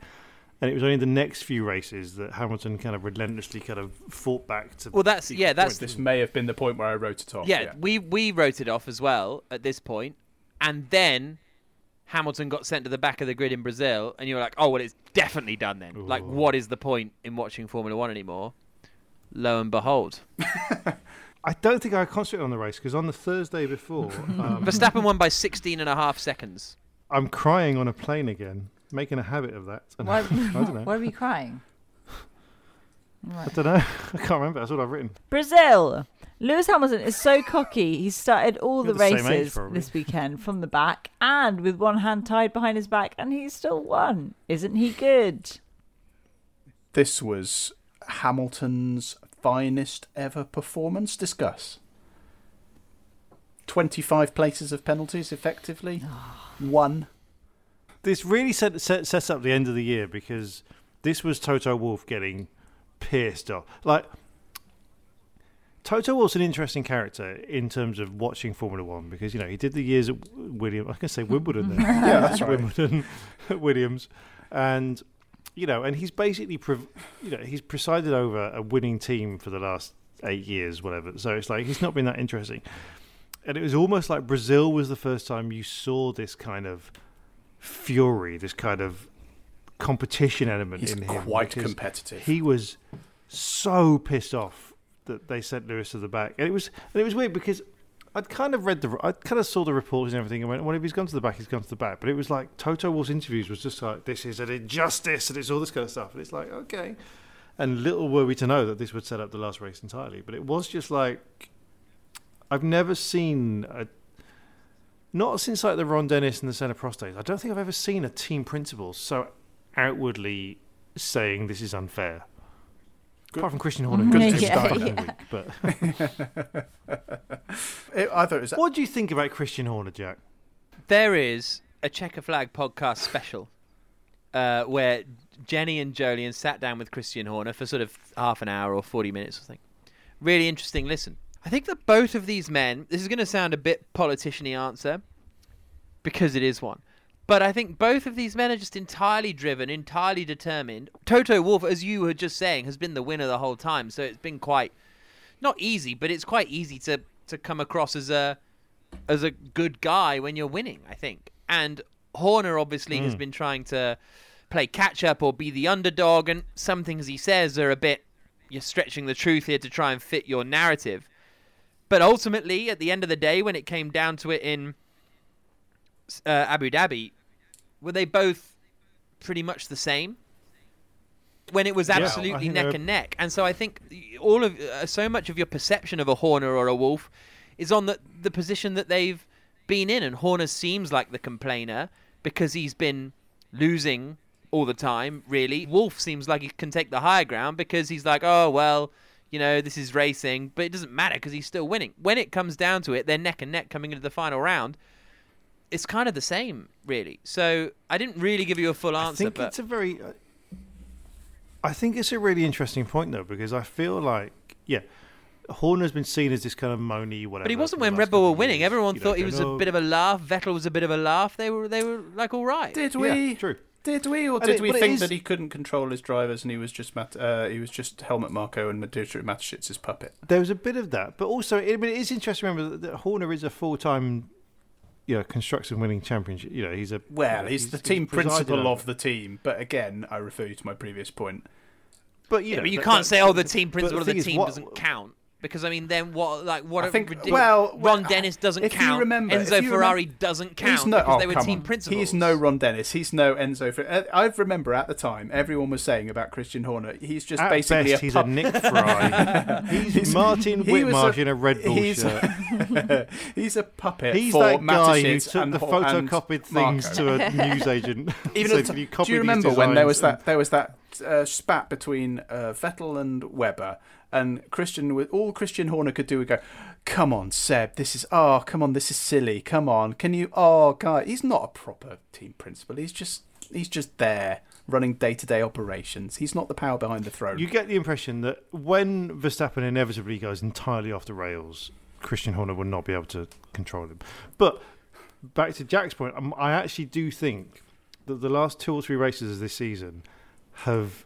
and it was only the next few races that Hamilton kind of relentlessly kind of fought back to. Well, that's yeah, that's This may have been the point where I wrote it off. yeah, we we wrote it off as well at this point, and then Hamilton got sent to the back of the grid in Brazil, and you were like, oh well, it's definitely done then. Like, what is the point in watching Formula One anymore? Lo and behold, I don't think I concentrated on the race because on the Thursday before, um, Verstappen won by 16 and a half seconds. I'm crying on a plane again, making a habit of that. Why, I don't know. why are you crying? I don't know. I can't remember. That's what I've written. Brazil. Lewis Hamilton is so cocky. He started all the You're the same age, races probably. this weekend from the back and with one hand tied behind his back, and he still won. Isn't he good? This was Hamilton's finest ever performance. Discuss. 25 places of penalties, effectively. Ah. One. This really set, set, sets up the end of the year because this was Toto Wolff getting pierced off. Like, Toto Wolff's an interesting character in terms of watching Formula One because, you know, he did the years at Williams. I can say Wimbledon there. Yeah, that's right. Wimbledon, Williams, and you know, and he's basically, prov- you know, he's presided over a winning team for the last eight years, whatever. So it's like he's not been that interesting, and it was almost like Brazil was the first time you saw this kind of fury, this kind of competition element He's in him. quite competitive. He was so pissed off that they sent Lewis to the back, and it was and it was weird because I'd kind of read the, I kind of saw the reports and everything, and went, well, if he's gone to the back, he's gone to the back. But it was like Toto Wolff's interviews was just like, this is an injustice, and it's all this kind of stuff. And it's like, okay. And little were we to know that this would set up the last race entirely. But it was just like, I've never seen a, not since like the Ron Dennis and the Senna Prost days. I don't think I've ever seen a team principal so outwardly saying this is unfair. Apart from Christian Horner, Good who's Yeah, fucking yeah. weak, But It, I thought it was. what do you think about Christian Horner, Jack? There is a Checker Flag podcast special uh, where Jennie and Jolyon sat down with Christian Horner for sort of half an hour or 40 minutes or something. Really interesting listen. I think that both of these men, this is going to sound a bit politician y answer because it is one. But I think both of these men are just entirely driven, entirely determined. Toto Wolff, as you were just saying, has been the winner the whole time. So it's been quite, not easy, but it's quite easy to, to come across as a as a good guy when you're winning, I think. And Horner obviously has hmm. been trying to play catch up or be the underdog, and some things he says are a bit you're stretching the truth here to try and fit your narrative. But ultimately, at the end of the day, when it came down to it in uh, Abu Dhabi, were they both pretty much the same? When it was absolutely think neck and neck, and so I think all of uh, so much of your perception of a Horner or a Wolff is on the the position that they've been in, and Horner seems like the complainer because he's been losing all the time. Really, Wolff seems like he can take the higher ground because he's like, oh well, you know, this is racing, but it doesn't matter because he's still winning. When it comes down to it, they're neck and neck coming into the final round. It's kind of the same, really. So I didn't really give you a full answer. I think but it's a very. I think it's a really interesting point though because I feel like yeah, Horner's been seen as this kind of moany whatever. But he wasn't when last Red Bull were winning. years, Everyone you know, thought he going, was a "Oh, bit of a laugh. Vettel was a bit of a laugh. They were they were like all right. Did Yeah, we? true. Did we, or did it- we think is- that he couldn't control his drivers and he was just Mat- uh, he was just Helmut Marko and Dietrich Mateschitz' puppet? There was a bit of that, but also I mean, it is interesting to remember that, that Horner is a full-time, you know, construction winning championship. You know, he's a Well, you know, he's, the team presided principal of the team, but again, I refer you to my previous point. But you Yeah, know, but you that- can't that- say, "Oh, the team but principal of the thing is, team what- doesn't count," because I mean, then what? Like, what? I a think- ridiculous. well, well, Ron Dennis doesn't if you count. remember- if Enzo you Ferrari remem- doesn't count He's no, because oh, they were team on. principals. He's no Ron Dennis. He's no Enzo. Fer- uh, I remember at the time everyone was saying about Christian Horner. He's just At basically best, a he's pup- a Nick Fry. he's, Martin he Whitmarsh a- in a Red Bull he's- shirt. he's a puppet. He's for that guy who took and the Hor- and photocopied things Marko. to a newsagent. Even so at the can you copy do you remember when there was that there was that uh, spat between uh, Vettel and Webber, and Christian with all Christian Horner could do would go, "Come on, Seb, this is oh, come on, this is silly. Come on, can you? Oh, God, he's not a proper team principal. He's just he's just there running day to day operations. He's not the power behind the throne. You get the impression that when Verstappen inevitably goes entirely off the rails, Christian Horner will not be able to control him. But back to Jack's point, um, I actually do think that the last two or three races of this season, have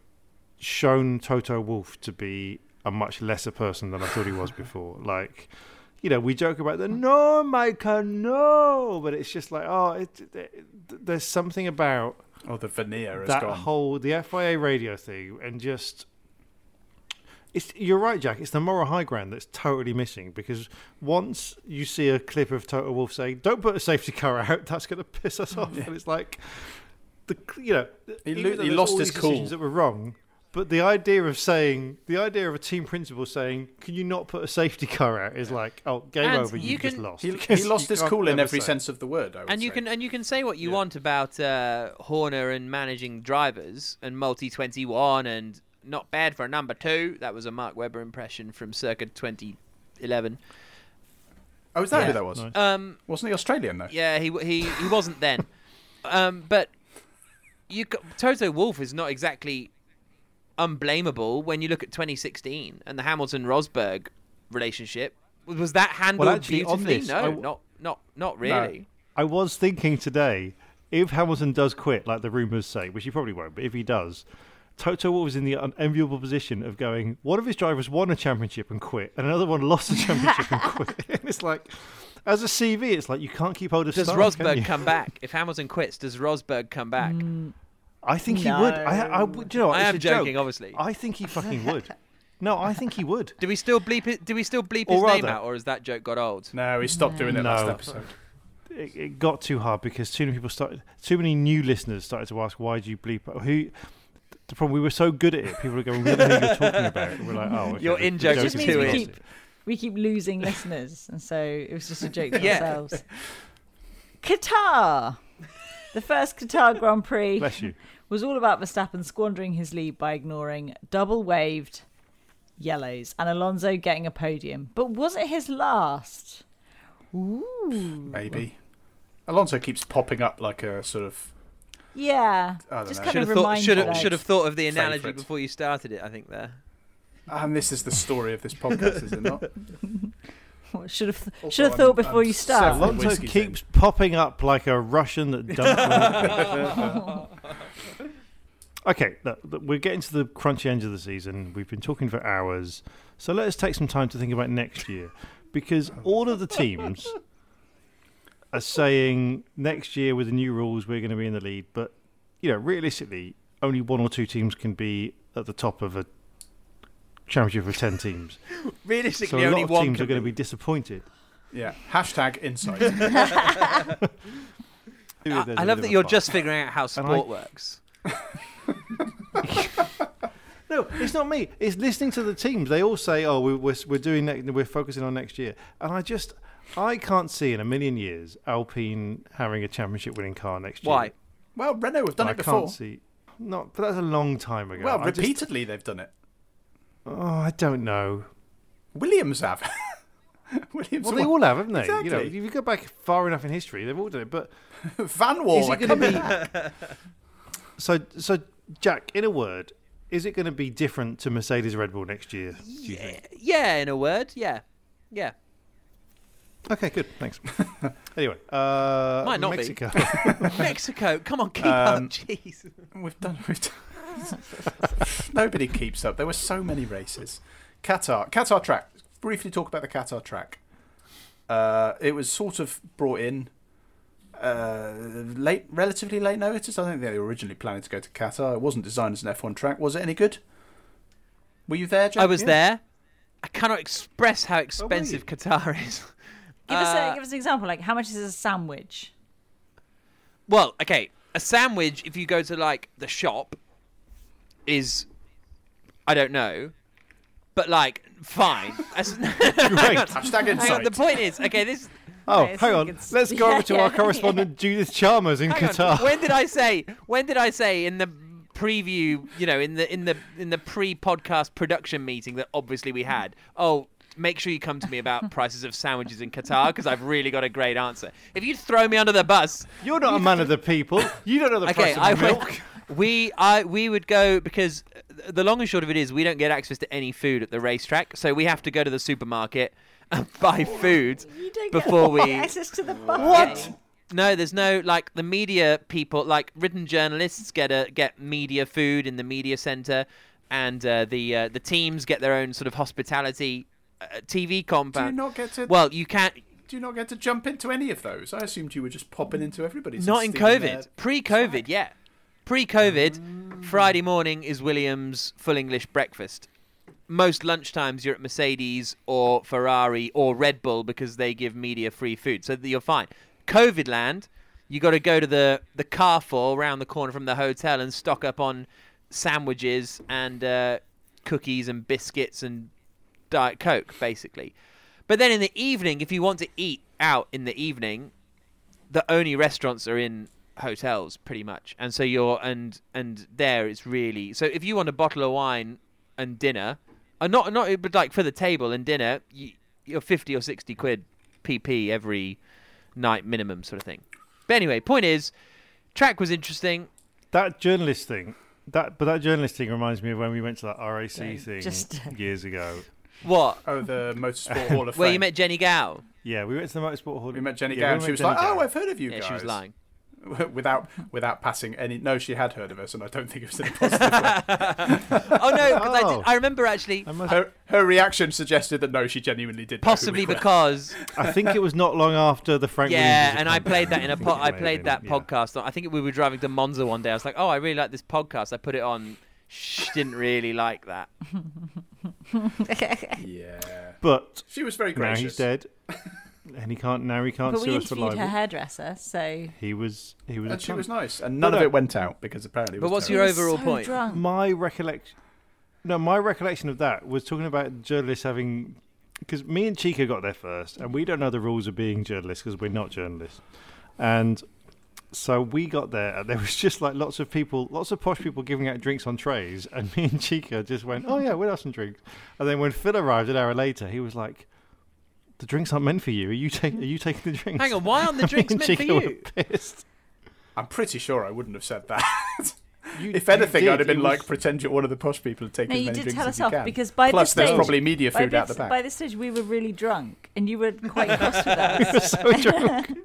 shown Toto Wolff to be a much lesser person than I thought he was before. Like, you know, we joke about the hmm. no, Micah, no, but it's just like, oh, it, it, there's something about Oh, the veneer has that gone. whole the FIA radio thing and just. It's, you're right, Jack. It's the moral high ground that's totally missing because once you see a clip of Toto Wolff saying, "Don't put a safety car out," that's going to piss us off, and it's like the you know He lo- he lost his cool. that were wrong. But the idea of saying, the idea of a team principal saying, "Can you not put a safety car out?" is like, "Oh, game And over. You, you just can- lost." he, because he lost you his can't cool in ever every say- sense of the word. I would and you say. can and you can say what you Yeah. want about uh, Horner and managing drivers and multi twenty one and not bad for a number two. That was a Mark Webber impression from circa twenty eleven. Oh, is that Yeah. who that was? Nice. Um, Wasn't he Australian though? yeah, he he he wasn't then, um, but you c- Toto Wolff is not exactly unblameable when you look at 2016 and the Hamilton Rosberg relationship. Was that handled actually, beautifully? this, no, I w- not not not really. I was thinking today, if Hamilton does quit, like the rumours say, which he probably won't, but if he does, Toto Wolff is in the unenviable position of going, one of his drivers won a championship and quit, and another one lost a championship and quit. and it's like, as a CV, it's like you can't keep hold of Does stars, Rosberg come back? If Hamilton quits, does Rosberg come back? Mm. I think he would. I, I would. You know, I am a joke. joking, obviously. I think he fucking would. No, I think he would. Do we still bleep it? Do we still bleep Or his name out, or has that joke got old? No, he stopped doing it last episode. It, it got too hard because too many people started. Too many new listeners started to ask, "Why do you bleep?" Who? The problem we were so good at it, people were going, "We don't know who you're talking about." And we're like, "Oh, okay, Your the- the in-joke is is It just too means we keep, we keep losing listeners, and so it was just a joke for Yeah. ourselves. Qatar. The first Qatar Grand Prix Bless you. Was all about Verstappen squandering his lead by ignoring double waved yellows and Alonso getting a podium. But was it his last? Ooh. Maybe. Alonso keeps popping up like a sort of. Yeah. I don't Just know. kind Should of have thought. Should have should have thought of the analogy Favourite. before you started it. I think there. And this is the story of this podcast, is it not? Should have Also, should have I'm- thought before I'm you start. several Alonso whiskies keeps popping up like a Russian that okay, look, look, we're getting to the crunchy end of the season. We've been talking for hours, so let us take some time to think about next year, because all of the teams are saying next year with the new rules we're going to be in the lead, but you know, realistically, only one or two teams can be at the top of a championship of ten teams. Realistically, So Realistically, a lot only of teams are going to be. be disappointed. Yeah. Hashtag insight. I, There's a I bit love that you're fight. just figuring out how sport I- works. No, it's not me. It's listening to the teams. They all say, "Oh, we, we're we're doing next, we're focusing on next year," and I just I can't see in a million years Alpine having a championship winning car next year. Why? well, Renault have done I it before. I can't see. Not, but that's a long time ago. Well, I just- repeatedly they've done it. Oh, I don't know. Williams have. Williams Well, they all have, haven't they? You know, if you go back far enough in history, they've all done it. But Van is it going to be? so, so Jack, in a word, is it going to be different to Mercedes Red Bull next year? Do you think? Yeah, in a word, yeah, yeah. Okay, good. Thanks. anyway, uh, Might not be. Mexico. Mexico, come on, keep Um, up, jeez. We've done. We've done. Nobody keeps up. There were so many races. Qatar, Qatar track. Briefly talk about the Qatar track. Uh, it was sort of brought in uh, late, relatively late notice. I think they were originally planning to go to Qatar. It wasn't designed as an F1 track. Was it any good? Were you there, Jack? I was yeah. there. I cannot express how expensive Qatar is. Give us Uh, a give us an example. Like how much is a sandwich? Well, okay, a sandwich if you go to like the shop is I don't know, but like fine. As- Hang on, Hashtag hang on. The point is, okay, this Oh, Okay, hang on. it's- Let's go yeah, over to yeah, our correspondent Judith Chalmers in hang Qatar. on. When did I say? When did I say in the preview? You know, in the in the in the pre-podcast production meeting that obviously we had. Oh. Make sure you come to me about prices of sandwiches in Qatar because I've really got a great answer. If you throw me under the bus, You're not a man of the people. You don't know the okay, price of I milk. would. We I we would go because the long and short of it is we don't get access to any food at the racetrack, so we have to go to the supermarket and buy food You don't before get we. access to the buffet. What? No, there's no like the media people, like written journalists get a get media food in the media center, and uh, the uh, the teams get their own sort of hospitality uh, TV Do you not get to? Well, you can't. do you not get to jump into any of those? I assumed you were just popping into everybody's. Not in COVID. Pre-COVID, yeah. Pre-COVID, Friday morning is Williams full English breakfast. Most lunchtimes you're at Mercedes or Ferrari or Red Bull because they give media free food, so you're fine. COVID land, you got to go to the the Carrefour around the corner from the hotel and stock up on sandwiches and uh, cookies and biscuits and diet coke, basically. But then in the evening, if you want to eat out in the evening, the only restaurants are in hotels pretty much and so you're and and there it's really so if you want a bottle of wine and dinner and not not but like for the table and dinner you, you're 50 or 60 quid pp every night minimum sort of thing but anyway point is track was interesting That journalist thing, that but that journalist thing reminds me of when we went to that RAC Yeah, thing just- uh, years ago. what Oh, the Motorsport Hall of Fame. where you met Jennie Gow Yeah, we went to the motorsport hall. We met Jennie yeah, Gow, we and she was Jennie like, oh, Gow. "Oh, I've heard of you yeah guys." she was lying without without passing any. No, she had heard of us, and I don't think it was in a positive way. oh no because I, Oh. did, I remember actually I, must, Her, her reaction suggested that no, she genuinely did. know who possibly we were. because I think it was not long after the Frank. yeah, and I played that in a think po- I may have played been, that yeah. podcast. I think we were driving to Monza one day. I was like, oh, I really like this podcast. I put it on. She didn't really like that. Yeah, But she was very now gracious. he's dead, and he can't. Now he can't But we sue us for interviewed her hairdresser, so He was. He was. a and she cunt. was nice, and none But, of uh, it went out because apparently. It But what's He your terrible. overall so point? Drunk. My recollection. No, my recollection of that was talking about journalists having. Because me and Chica got there first, and we don't know the rules of being journalists because we're not journalists. And so we got there, and there was just like lots of people, lots of posh people giving out drinks on trays. And me and Chica just went, Oh, yeah, we'll have some drinks. And then when Phil arrived an hour later, he was like, The drinks aren't meant for you. Are you, ta- mm-hmm. are you taking the drinks? Hang on, why aren't the Me drinks and meant for Chica were you? pissed. I'm pretty sure I wouldn't have said that. You- if anything. I'd have been It like, was- pretend you're one of the posh people and take No, as you many did drinks tell as us you off can. because by Plus, this there's stage, probably media by food out the back. By this stage, we were really drunk, and you were quite cross with we were us. so drunk.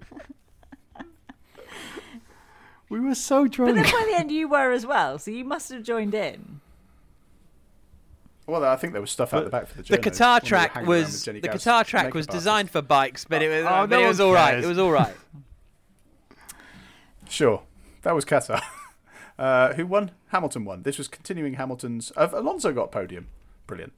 we were so drunk. But drunk. then by the end, you were as well, so you must have joined in. Well, I think there was stuff out the back for the The Qatar we track hanging around with was the Gow's Qatar track was designed for bikes, but it was Oh, no it was all right. It was all right. Sure, that was Qatar. Uh, who won? Hamilton won. This was continuing Hamilton's. Uh, Alonso got podium. Brilliant.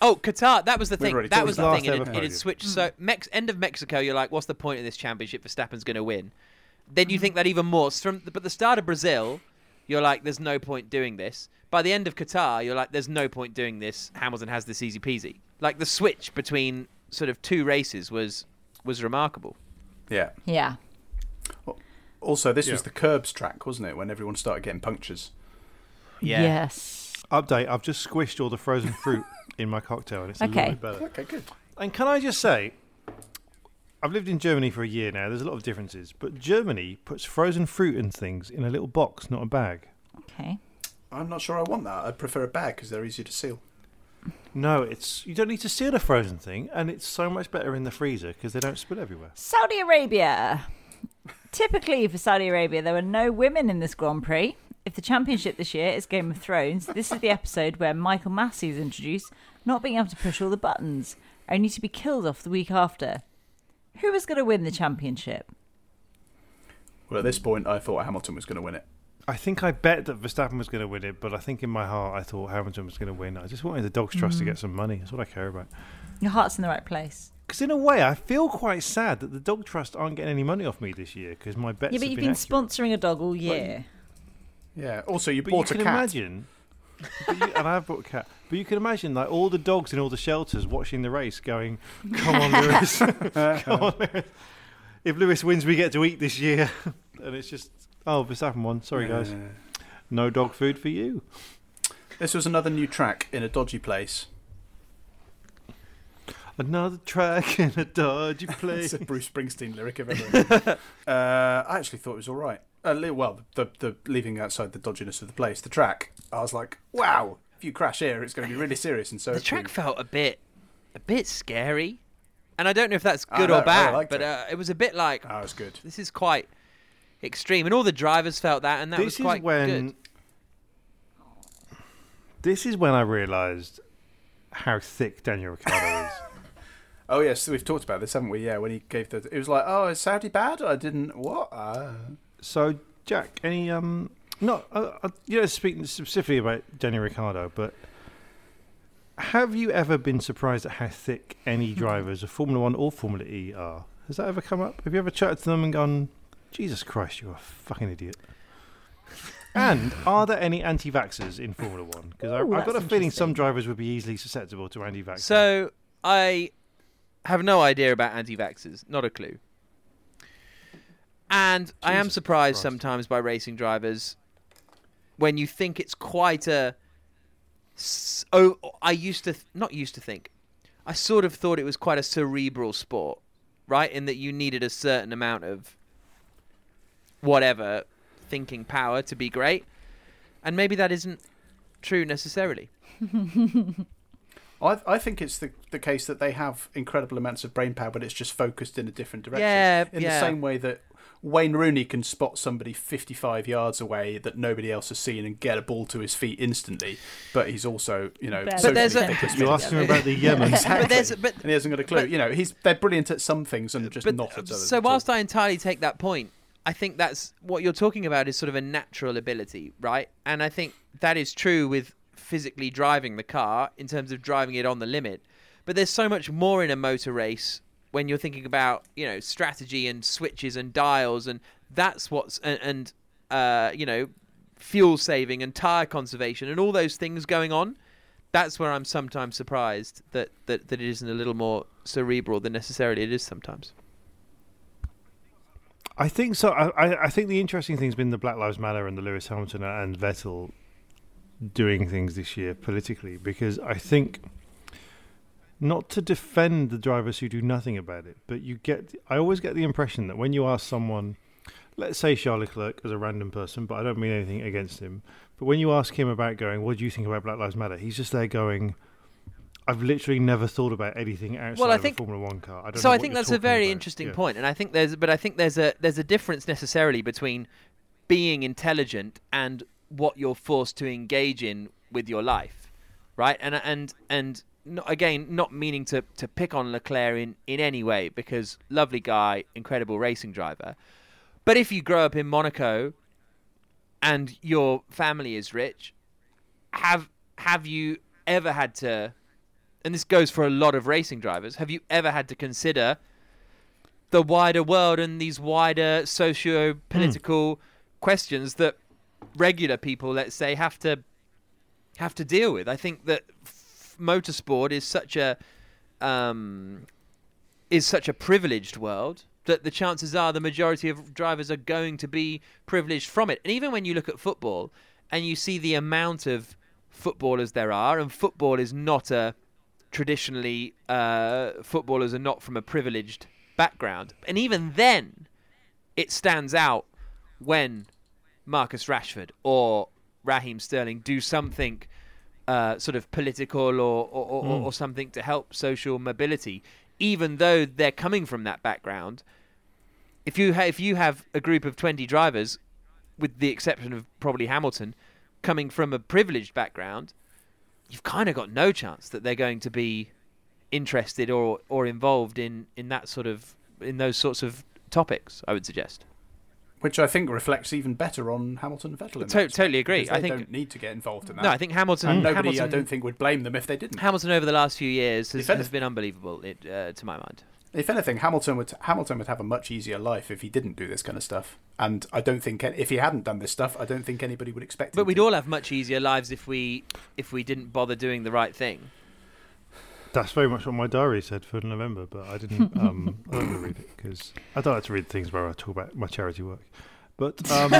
Oh, Qatar. That was the thing. That was the thing. it. It, had- it had switched. So Mex- end of Mexico, you're like, what's the point of this championship? Verstappen's going to win. Then you think that even more. From but the start of Brazil, you're like, there's no point doing this. By the end of Qatar, you're like, there's no point doing this. Hamilton has this easy peasy. Like the switch between sort of two races was was remarkable. Yeah. Yeah. Also, this was the curbs track, wasn't it? When everyone started getting punctures. Yeah. Yes. Update: I've just squished all the frozen fruit in my cocktail, and it's a little bit better. Okay, good. And can I just say, I've lived in Germany for a year now. There's a lot of differences, but Germany puts frozen fruit and things in a little box, not a bag. Okay. I'm not sure I want that. I'd prefer a bag because they're easier to seal. No, it's you don't need to seal a frozen thing, and it's so much better in the freezer because they don't spill everywhere. Saudi Arabia. Typically, for Saudi Arabia, there were no women in this Grand Prix. If the championship this year is Game of Thrones, this is the episode where Michael Masi is introduced, not being able to push all the buttons, only to be killed off the week after. Who was going to win the championship? Well, at this point, I thought Hamilton was going to win it. I think I bet that Verstappen was going to win it, but I think in my heart I thought Hamilton was going to win. I just wanted the Dogs Trust to mm. get some money. That's what I care about. Your heart's in the right place. Because in a way, I feel quite sad that the Dog Trust aren't getting any money off me this year because my bets yeah, but have you've been been sponsoring a dog all year. Yeah. Also, you But bought you a can cat. imagine, but you, can imagine, and I've bought a cat. But you can imagine like all the dogs in all the shelters watching the race, going, "Come on, Lewis! Come on, Lewis! If Lewis wins, we get to eat this year." and it's just, oh, Verstappen won. Sorry, guys, Uh, no dog food for you. this was another new track in a dodgy place. Another track in a dodgy place. It's a Bruce Springsteen lyric of ever. uh, I actually thought it was all right. Uh, li- well, the the leaving outside the dodginess of the place, the track. I was like, wow, if you crash here, it's going to be really serious. And so The it track proved. felt a bit, a bit scary, and I don't know if that's I good know, or I bad, liked but it. uh, it was a bit like Oh, it's good. this is quite extreme, and all the drivers felt that, and that this was is quite when. good. This is when I realised how thick Daniel Ricciardo is. Oh yes, we've talked about this, haven't we? Yeah, when he gave the, it was like, oh, is Saudi bad? I didn't. What? Uh, So, Jack, any um, not uh, uh, you know, speaking specifically about Daniel Ricciardo, but have you ever been surprised at how thick any drivers of Formula One or Formula E are? Has that ever come up? Have you ever chatted to them and gone, "Jesus Christ, you're a fucking idiot"? And are there any anti-vaxxers in Formula One? Because I've got a feeling some drivers would be easily susceptible to anti-vaxxers. So I have no idea about anti-vaxxers, not a clue. And I am surprised Christ. sometimes by racing drivers when you think it's quite a. Oh, I used to th- not used to think. I sort of thought it was quite a cerebral sport, right? In that you needed a certain amount of whatever thinking power to be great, and maybe that isn't true necessarily. I, I think it's the, the case that they have incredible amounts of brain power, but it's just focused in a different direction. Yeah, in yeah. the same way that Wayne Rooney can spot somebody 55 yards away that nobody else has seen and get a ball to his feet instantly, but he's also, you know, But there's a- you me. asked him about the Yemen. Exactly. But there's but and he hasn't got a clue. but- you know, he's they're brilliant at some things and just but, not at others. So whilst I entirely take that point, I think that's what you're talking about is sort of a natural ability, right? And I think that is true with physically driving the car in terms of driving it on the limit. But there's so much more in a motor race when you're thinking about, you know, strategy and switches and dials and that's what's and, and uh, you know, fuel saving and tire conservation and all those things going on. That's where I'm sometimes surprised that, that, that it isn't a little more cerebral than necessarily it is sometimes. I think so. I, I- think the interesting thing's been the Black Lives Matter and the Lewis Hamilton and Vettel doing things this year politically because I think not to defend the drivers who do nothing about it, but you get. I always get the impression that when you ask someone, let's say Charles Leclerc as a random person, but I don't mean anything against him, but when you ask him about going, what do you think about Black Lives Matter? He's just there going. I've literally never thought about anything outside I of think- a Formula One car. I don't so I think that's a very about. interesting Yeah. point, and I think there's, but I think there's a there's a difference necessarily between being intelligent and what you're forced to engage in with your life, right? And and and not, again, not meaning to to pick on Leclerc in in any way because lovely guy, incredible racing driver, but if you grow up in Monaco and your family is rich, have have you ever had to and this goes for a lot of racing drivers, have you ever had to consider the wider world and these wider socio political questions that regular people, let's say, have to have to deal with? I think that f- motorsport is such a um, is such a privileged world that the chances are the majority of drivers are going to be privileged from it. And even when you look at football and you see the amount of footballers there are, and football is not a traditionally uh, footballers are not from a privileged background, and even then, it stands out when Marcus Rashford or Raheem Sterling do something uh, sort of political or or, or, Mm. or something to help social mobility, even though they're coming from that background. If you ha- if you have a group of twenty drivers, with the exception of probably Hamilton, coming from a privileged background, you've kind of got no chance that they're going to be interested or or involved in in that sort of in those sorts of topics. I would suggest. Which I think reflects even better on Hamilton and Vettel. To- totally agree. I They think- don't need to get involved in that. No, I think Hamilton. and nobody, Hamilton, I don't think, would blame them if they didn't. Hamilton over the last few years has, has been unbelievable, it, uh, to my mind. If anything, Hamilton would Hamilton would have a much easier life if he didn't do this kind of stuff. And I don't think if he hadn't done this stuff, I don't think anybody would expect. But him we'd to. all have much easier lives if we if we didn't bother doing the right thing. That's very much what my diary said for November, but I didn't. Um, I'm not going read it because I don't like to read things where I talk about my charity work. But um,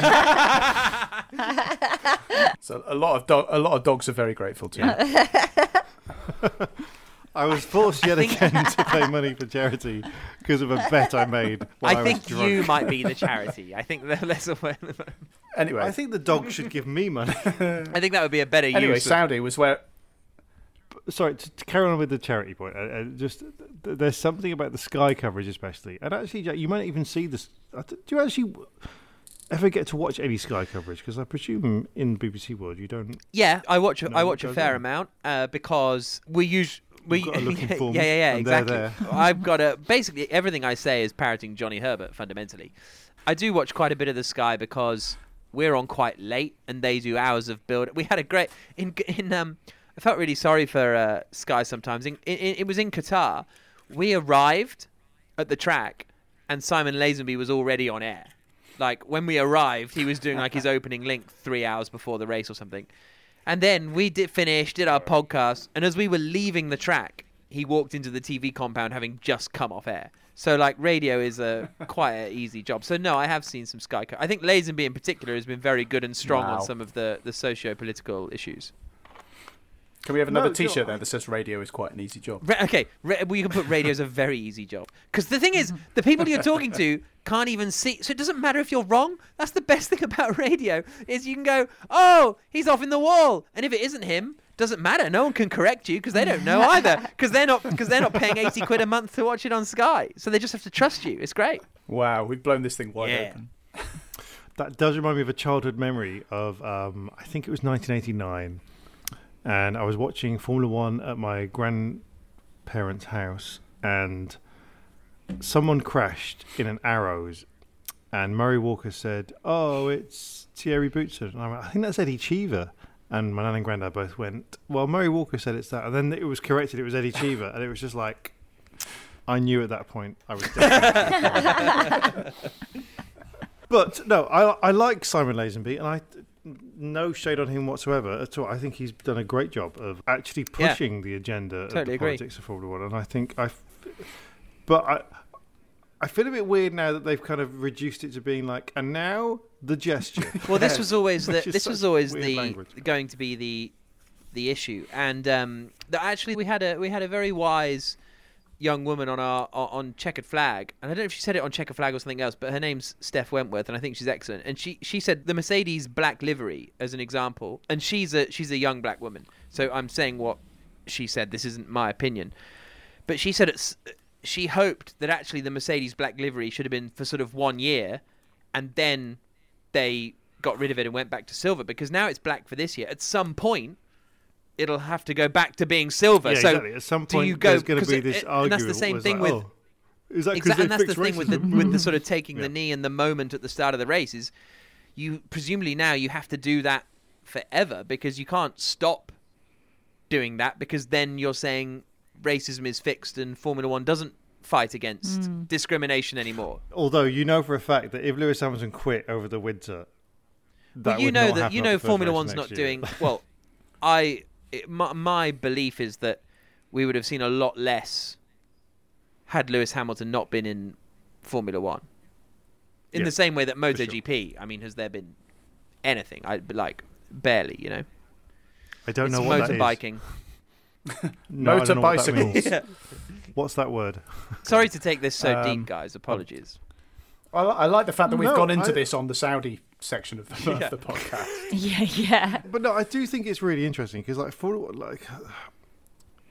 So a lot of do- a lot of dogs are very grateful to you. I was forced yet again to pay money for charity because of a bet I made. When I, I think was drunk. you might be the charity. I think that- that's a way. Anyway, I think the dog should give me money. I think that would be a better anyway, use. of- Saudi was where sorry to, to carry on with the charity point. Uh, uh, just th- there's something about the Sky coverage, especially, and actually, Jack, you might even see this. uh, Do you actually ever get to watch any Sky coverage? Because I presume in BBC World you don't. Yeah, I watch. No, I watch a fair on. amount uh, because we use. We, got to look yeah, informed, yeah, yeah, and exactly. I've got a basically everything I say is parroting Johnny Herbert fundamentally. I do watch quite a bit of the Sky because we're on quite late and they do hours of build. We had a great in in um. I felt really sorry for uh, Sky sometimes. In, in, it was in Qatar. We arrived at the track and Simon Lazenby was already on air. Like when we arrived, he was doing like his opening link three hours before the race or something. And then we did finish, did our podcast, and as we were leaving the track, he walked into the TV compound having just come off air. So like radio is a quite an easy job. So no, I have seen some Sky. Co- I think Lazenby in particular has been very good and strong Wow. on some of the the socio-political issues. Can we have another No, T-shirt no, there that says "Radio is quite an easy job"? Ra- okay, ra- well, you can put radio is a very easy job because the thing is, the people you're talking to can't even see, so it doesn't matter if you're wrong. That's the best thing about radio is you can go, oh, he's off in the wall, and if it isn't him, doesn't matter. No one can correct you because they don't know either because they're not because they're not paying eighty quid a month to watch it on Sky, so they just have to trust you. It's great. Wow, we've blown this thing wide Yeah. open. That does remind me of a childhood memory of um, I think it was 1989, and I was watching Formula One at my grandparents' house, and someone crashed in an Arrows, and Murray Walker said, "Oh, it's Thierry Boutsen." And I, went, I think that's Eddie Cheever. And my nan and granddad both went, "Well, Murray Walker said it's that," and then it was corrected. It was Eddie Cheever, and it was just like, I knew at that point I was. Definitely but no, I I like Simon Lazenby, and I no shade on him whatsoever at all. I think he's done a great job of actually Yeah. pushing the agenda of Totally the agree. politics of Formula One, and I think I. But I. I feel a bit weird now that they've kind of reduced it to being like, and now the gesture. Well, this was always the this was always the language. going to be the the issue, and um, actually we had a we had a very wise young woman on our on checkered flag, and I don't know if she said it on checkered flag or something else, but her name's Steph Wentworth, and I think she's excellent. And she she said the Mercedes black livery as an example, and she's a she's a young black woman, so I'm saying what she said. This isn't my opinion, but she said it's. She hoped that actually the Mercedes black livery should have been for sort of one year, and then they got rid of it and went back to silver because now it's black for this year. At some point, it'll have to go back to being silver. yeah, so exactly. At some do you go? there's going to 'cause be this it- argument. and that's the same thing like, with. oh, is that 'cause Exactly, and that's the fixed thing with the with the sort of taking Yeah. the knee and the moment at the start of the race is, you presumably now you have to do that forever because you can't stop doing that because then you're saying racism is fixed and Formula One doesn't fight against hmm. discrimination anymore. Although you know for a fact that if Lewis Hamilton quit over the winter, that Well, you would know not that you know Formula One's not year. doing well. I it, my, my belief is that we would have seen a lot less had Lewis Hamilton not been in Formula One. In Yeah, the same way that sure. MotoGP, I mean, has there been anything? I like barely, you know. I don't it's know what motorbiking. No, I what Motorbicycles. Yeah. What's that word? Sorry to take this so Um, deep, guys. Apologies. I, I like the fact that we've No, gone into I- this on the Saudi section of the, Yeah. of the podcast. Yeah, yeah. But no, I do think it's really interesting because like Formula One, like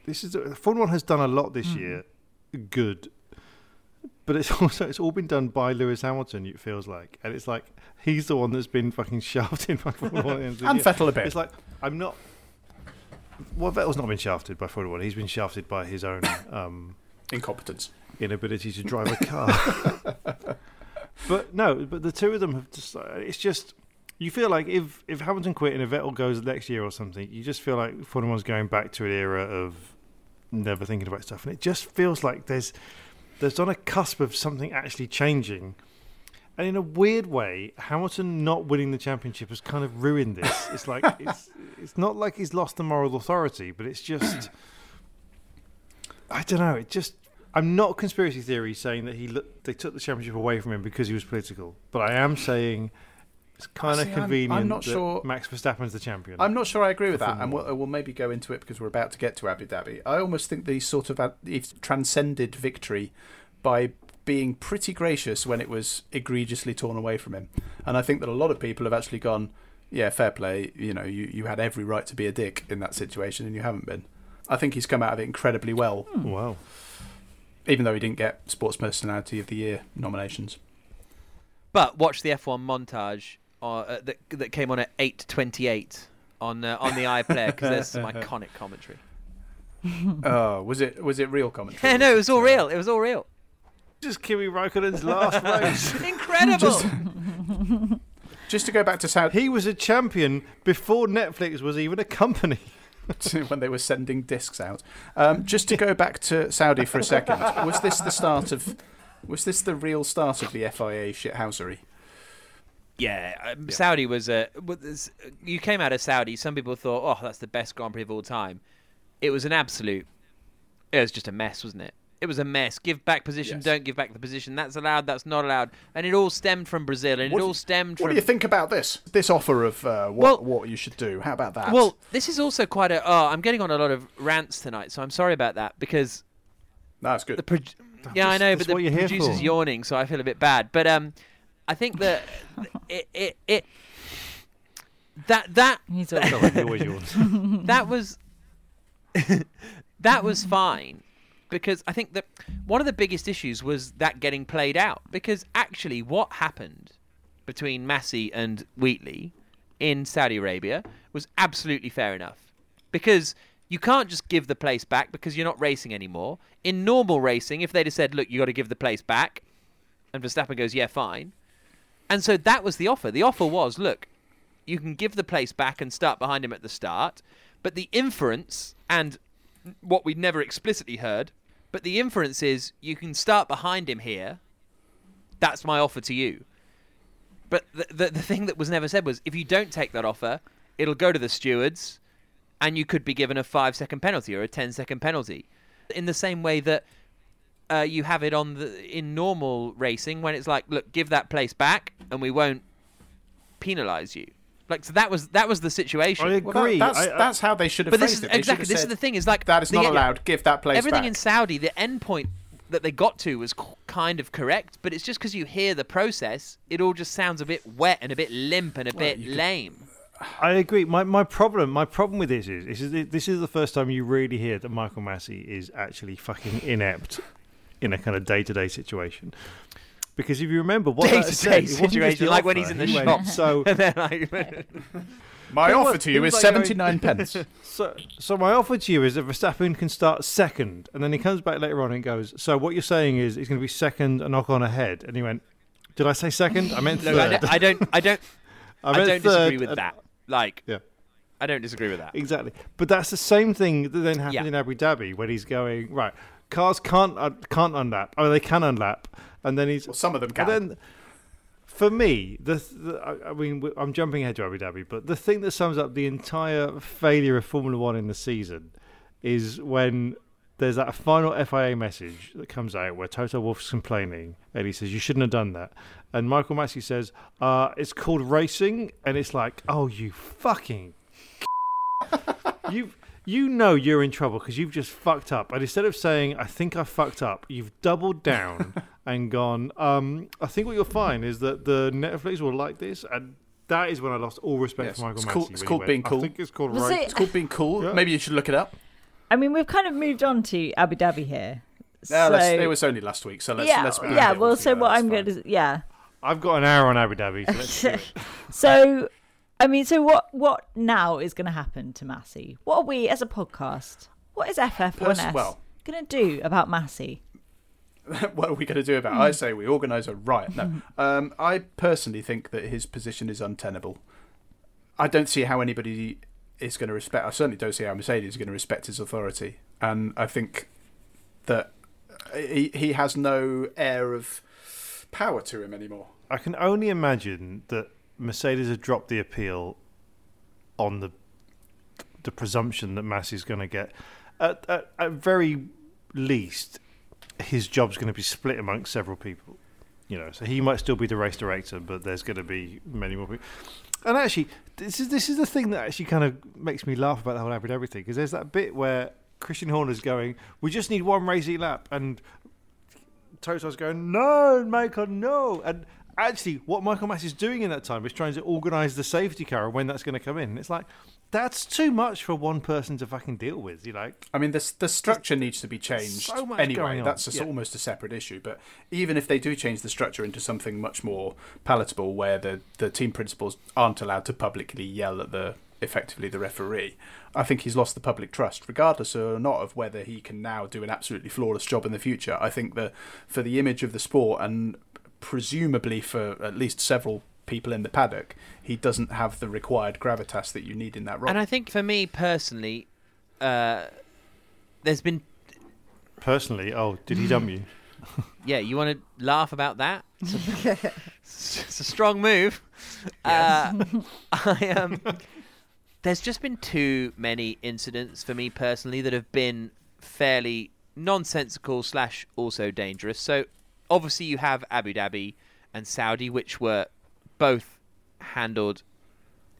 this is Formula One has done a lot this year, good. But it's also it's all been done by Lewis Hamilton. It feels like, and it's like he's the one that's been fucking shafted by Formula One. at the end of the And year. Vettel a bit. It's like I'm not. Well, Vettel's not been shafted by Formula One. He's been shafted by his own um, Incompetence. inability to drive a car. But no, but the two of them have just. uh, It's just you feel like if if Hamilton quit and if Vettel goes next year or something, you just feel like Formula One's going back to an era of never thinking about stuff, and it just feels like there's there's on a cusp of something actually changing. And in a weird way, Hamilton not winning the championship has kind of ruined this. It's like it's it's not like he's lost the moral authority, but it's just I don't know. It just I'm not conspiracy theory saying that he look, they took the championship away from him because he was political, but I am saying it's kind See, of convenient I'm not that sure- Max Verstappen's the champion. I'm not sure I agree with that, and we'll, we'll maybe go into it because we're about to get to Abu Dhabi. I almost think these sort of uh, ad- transcended victory by being pretty gracious when it was egregiously torn away from him, and I think that a lot of people have actually gone, yeah, fair play. You know, you, you had every right to be a dick in that situation, and you haven't been. I think he's come out of it incredibly well, hmm. Wow. Even though he didn't get Sports Personality of the Year nominations. But watch the F1 montage uh, uh, that that came on at 8:28 on uh, on the iPlayer because there's some iconic commentary. Oh, was it was it real commentary? Yeah, no, it was all real. It was all real. Just Kimi Raikkonen's last race. Incredible. Just to go back to South, He was a champion before Netflix was even a company. when they were sending discs out. Um, just to go back to Saudi for a second, was this the start of? Was this the real start of the FIA shithousery? Yeah, um, Saudi was a. you came out of Saudi. Some people thought, "Oh, that's the best Grand Prix of all time." It was an absolute. It was just a mess, wasn't it? It was a mess. Give back position, Yes. don't give back the position. That's allowed. That's not allowed. And it all stemmed from Brazil, and What it all you- stemmed What from. do you think about this? This offer of uh, what Well- what you should do? How about that? Well, this is also quite a. Oh, I'm getting on a lot of rants tonight, so I'm sorry about that because no, that's good. the. Pro- yeah, I know, but the what you're here producer's for. yawning, so I feel a bit bad. But um, I think that it it it that that He's all Sorry, he always yawns. that was that was fine because I think that one of the biggest issues was that getting played out because actually what happened between Masi and Wheatley in Saudi Arabia was absolutely fair enough because you can't just give the place back because you're not racing anymore. In normal racing, if they'd have said, "Look, you got to give the place back," and Verstappen goes, "Yeah, fine," and so that was the offer. The offer was, "Look, you can give the place back and start behind him at the start. But the inference, and what we'd never explicitly heard, but the inference is you can start behind him here. That's my offer to you. But the, the, the thing that was never said was if you don't take that offer, it'll go to the stewards and you could be given a five second penalty or a ten second penalty. In the same way that uh, you have it on the in normal racing when it's like, look, give that place back and we won't penalise you. Like so that was that was the situation. I Well, that- agree. that's, I- I- that's how they should have But this is it. Exactly have this is the thing. Is like that is the- not allowed. Give that place Everything back. in Saudi, the end point that they got to was c- kind of correct, but it's just because you hear the process, it all just sounds a bit wet and a bit limp and a bit lame. I agree. My my problem my problem with this is this is this is the first time you really hear that Michael Masi is actually fucking inept in a kind of day to day situation. Because if you remember what that Day-to-day said, it wasn't just situation, the like when offer. he's in the He went, shop. So and then like, My offer to you is like 79 pence. So, so my offer to you is that Verstappen can start second, and then he comes back later on and goes, "So what you're saying is he's going to be second and knock on ahead?" And he went, "Did I say second? I meant look, I, don't, I don't, I don't, I, meant don't disagree with and- that. Like, Yeah, I don't disagree with that. exactly. But that's the same thing that then happened Yeah. in Abu Dhabi when he's going right. Cars can't uh, can't unlap. Oh, they can unlap, and then he's Well, some of them can. And then, for me, the, the I- mean, I'm jumping ahead to Abu Dhabi, but the thing that sums up the entire failure of Formula One in the season is when there's that final FIA message that comes out where Toto Wolff's complaining, and he says you shouldn't have done that, and Michael Masi says uh, it's called racing, and it's like, oh, you fucking, you. You know you're in trouble because you've just fucked up. And instead of saying, I think I fucked up, you've doubled down and gone, um, I think what you'll find is that the Netflix will like this. And that is when I lost all respect Yes, for Michael it's Masi. called- it's he called went, being cool. I think it's called right. it- It's called being cool. Yeah. Maybe you should look it up. I mean, we've kind of moved on to Abu Dhabi here. No, So- it was only last week, so let's yeah, let's yeah. Well, so what I'm going to, yeah. I've got an hour on Abu Dhabi. So let's do it. So, I mean, so what? What now is going to happen to Masi? What are we as a podcast? What is FF1S Pers- well- going to do about Masi? what are we going to do about it? I say we organise a riot. No. Um, I personally think that his position is untenable. I don't see how anybody is going to respect. I certainly don't see how Mercedes is going to respect his authority. And I think that he, he has no air of power to him anymore. I can only imagine that Mercedes have dropped the appeal on the the presumption that Masi's going to get. At, at, at very least, his job's going to be split amongst several people. You know, so he might still be the race director, but there's going to be many more people. And actually, this is this is the thing that actually kind of makes me laugh about the whole Abu everything because there's that bit where Christian Horner's going, "We just need one racing lap," and Toto's going, "No, Michael, no," and actually, what Michael Masi's doing in that time is trying to organise the safety car and when that's going to come in. It's like that's too much for one person to fucking deal with. You like, I mean, the the structure needs to be changed so much anyway. going on. That's a, Yeah. almost a separate issue. But even if they do change the structure into something much more palatable, where the the team principals aren't allowed to publicly yell at the effectively the referee, I think he's lost the public trust, regardless or not of whether he can now do an absolutely flawless job in the future. I think that for the image of the sport and presumably for at least several people in the paddock, he doesn't have the required gravitas that you need in that role. And I think for me personally, uh, there's been personally, oh, did he dump you? yeah. You want to laugh about that? It's a, it's a strong move. Uh, I um, there's just been too many incidents for me personally that have been fairly nonsensical slash also dangerous. So obviously you have Abu Dhabi and Saudi, which were both handled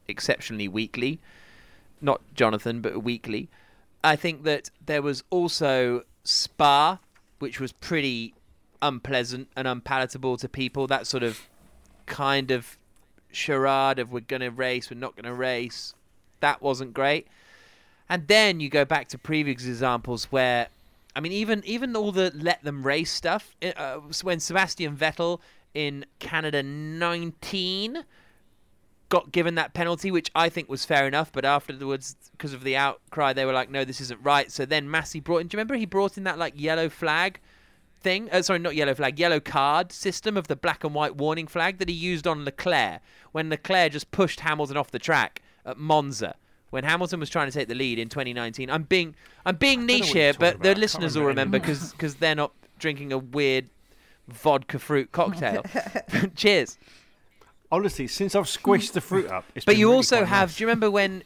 exceptionally weakly. Not Jonathan, but weakly. I think that there was also Spa, which was pretty unpleasant and unpalatable to people. That sort of kind of charade of we're going to race, we're not going to race. That wasn't great. And then you go back to previous examples where, I mean, even even all the let them race stuff. Uh, when Sebastian Vettel in Canada 19 got given that penalty, which I think was fair enough, but afterwards, because of the outcry, they were like, no, this isn't right. So then Masi brought in, do you remember he brought in that like yellow flag thing? Uh, sorry, not yellow flag, yellow card system of the black and white warning flag that he used on Leclerc when Leclerc just pushed Hamilton off the track at Monza. When Hamilton was trying to take the lead in 2019, I'm being I'm being niche here, but about. the listeners will remember remember because they're not drinking a weird vodka fruit cocktail. Cheers. Honestly, since I've squished the fruit up, it's But been you really also quite have. nice. Do you remember when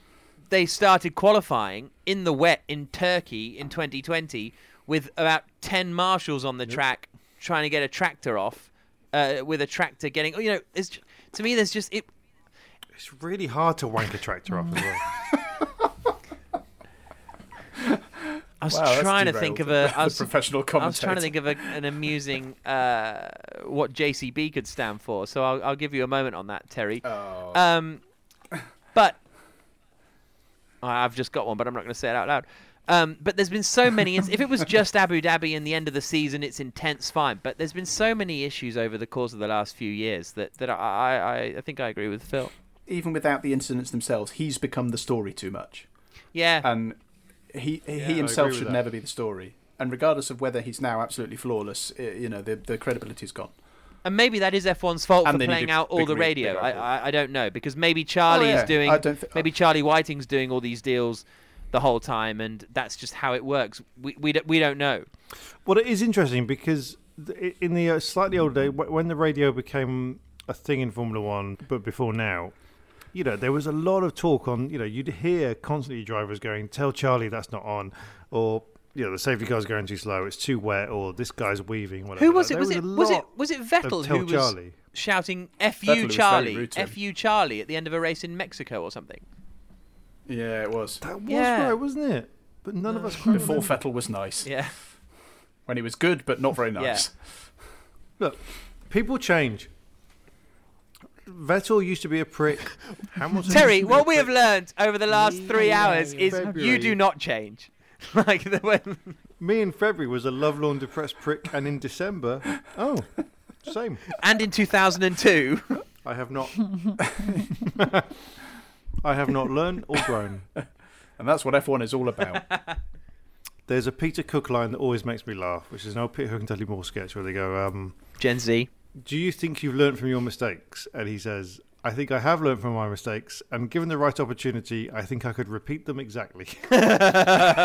they started qualifying in the wet in Turkey in 2020 with about 10 marshals on the track trying to get a tractor off? Uh, with a tractor getting, oh, you know, it's, to me, there's just it. It's really hard to wank a tractor off as well. I was Wow, trying to think of derailed a. was, professional I was trying to think of a, an amusing uh, what JCB could stand for. So I'll, I'll give you a moment on that, Terry. Oh. Um, but I've just got one, but I'm not going to say it out loud. Um, but there's been so many. if it was just Abu Dhabi in the end of the season, it's intense, fine. But there's been so many issues over the course of the last few years that that I I, I think I agree with Phil. Even without the incidents themselves, he's become the story too much, Yeah, and he he agree himself should that. never be the story. And regardless of whether he's now absolutely flawless, you know the the credibility's gone. and maybe that is F1's fault And for playing out all the re- radio. big I. I I don't know because maybe Charlie yeah. is doing. I don't thi- maybe Charlie Whiting's doing all these deals the whole time, and that's just how it works. We we don't, we don't know. Well, it is interesting because in the uh, slightly older day, when the radio became a thing in Formula One, but before now, you know, there was a lot of talk on. You know, you'd hear constantly drivers going, "Tell Charlie that's not on," or you know, the safety car's going too slow, it's too wet, or this guy's weaving. Whatever. Who was it? there Was it a was it was it Vettel tell who was Charlie. shouting "F you, Charlie, rude. F you, Charlie" at the end of a race in Mexico or something? Yeah, it was That was Yeah. right, wasn't it? But none of us before remember. Vettel was nice. Yeah. When he was good, but not very nice. Look, people change. Vettel used to be a prick. Hamilton Terry, used to be what we have learned over the last three hours is you do not change. like the when Me in February was a lovelorn, depressed prick, and in December, oh, same. and in 2002. I have not. I have not learned or grown. And that's what F1 is all about. There's a Peter Cook line that always makes me laugh, which is an old Peter Cook and Dudley Moore sketch where they go, um, Gen Z. "Do you think you've learned from your mistakes?" And he says, "I think I have learned from my mistakes, and given the right opportunity, I think I could repeat them exactly." that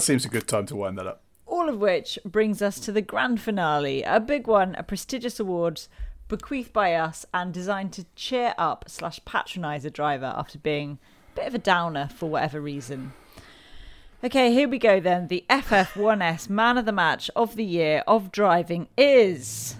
seems a good time to wind that up. All of which brings us to the grand finale, a big one, a prestigious awards bequeathed by us and designed to cheer up slash patronise a driver after being a bit of a downer for whatever reason. Okay, here we go then. The FF1S Man of the Match of the Year of Driving is.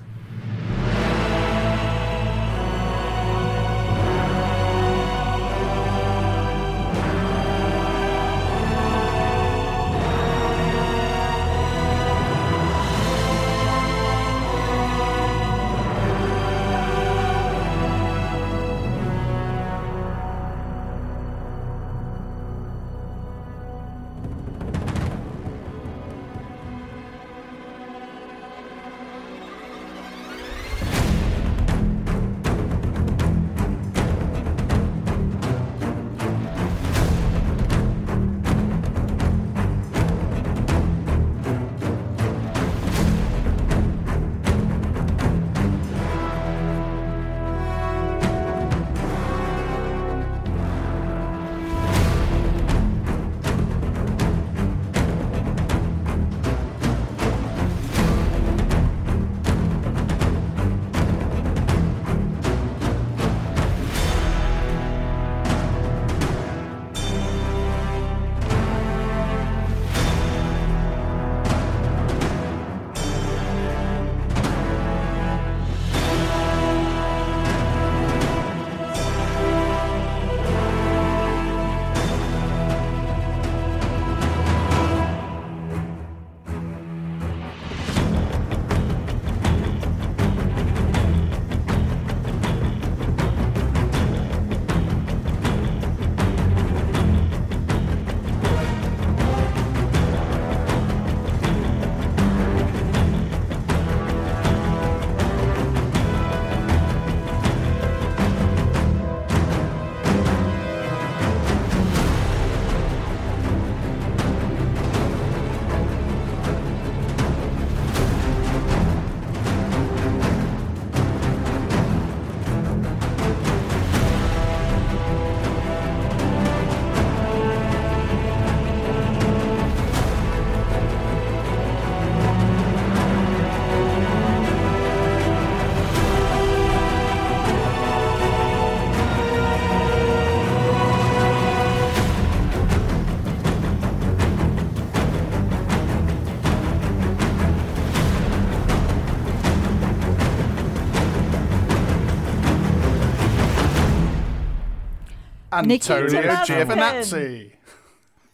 Antonio Mazepin. Giovinazzi.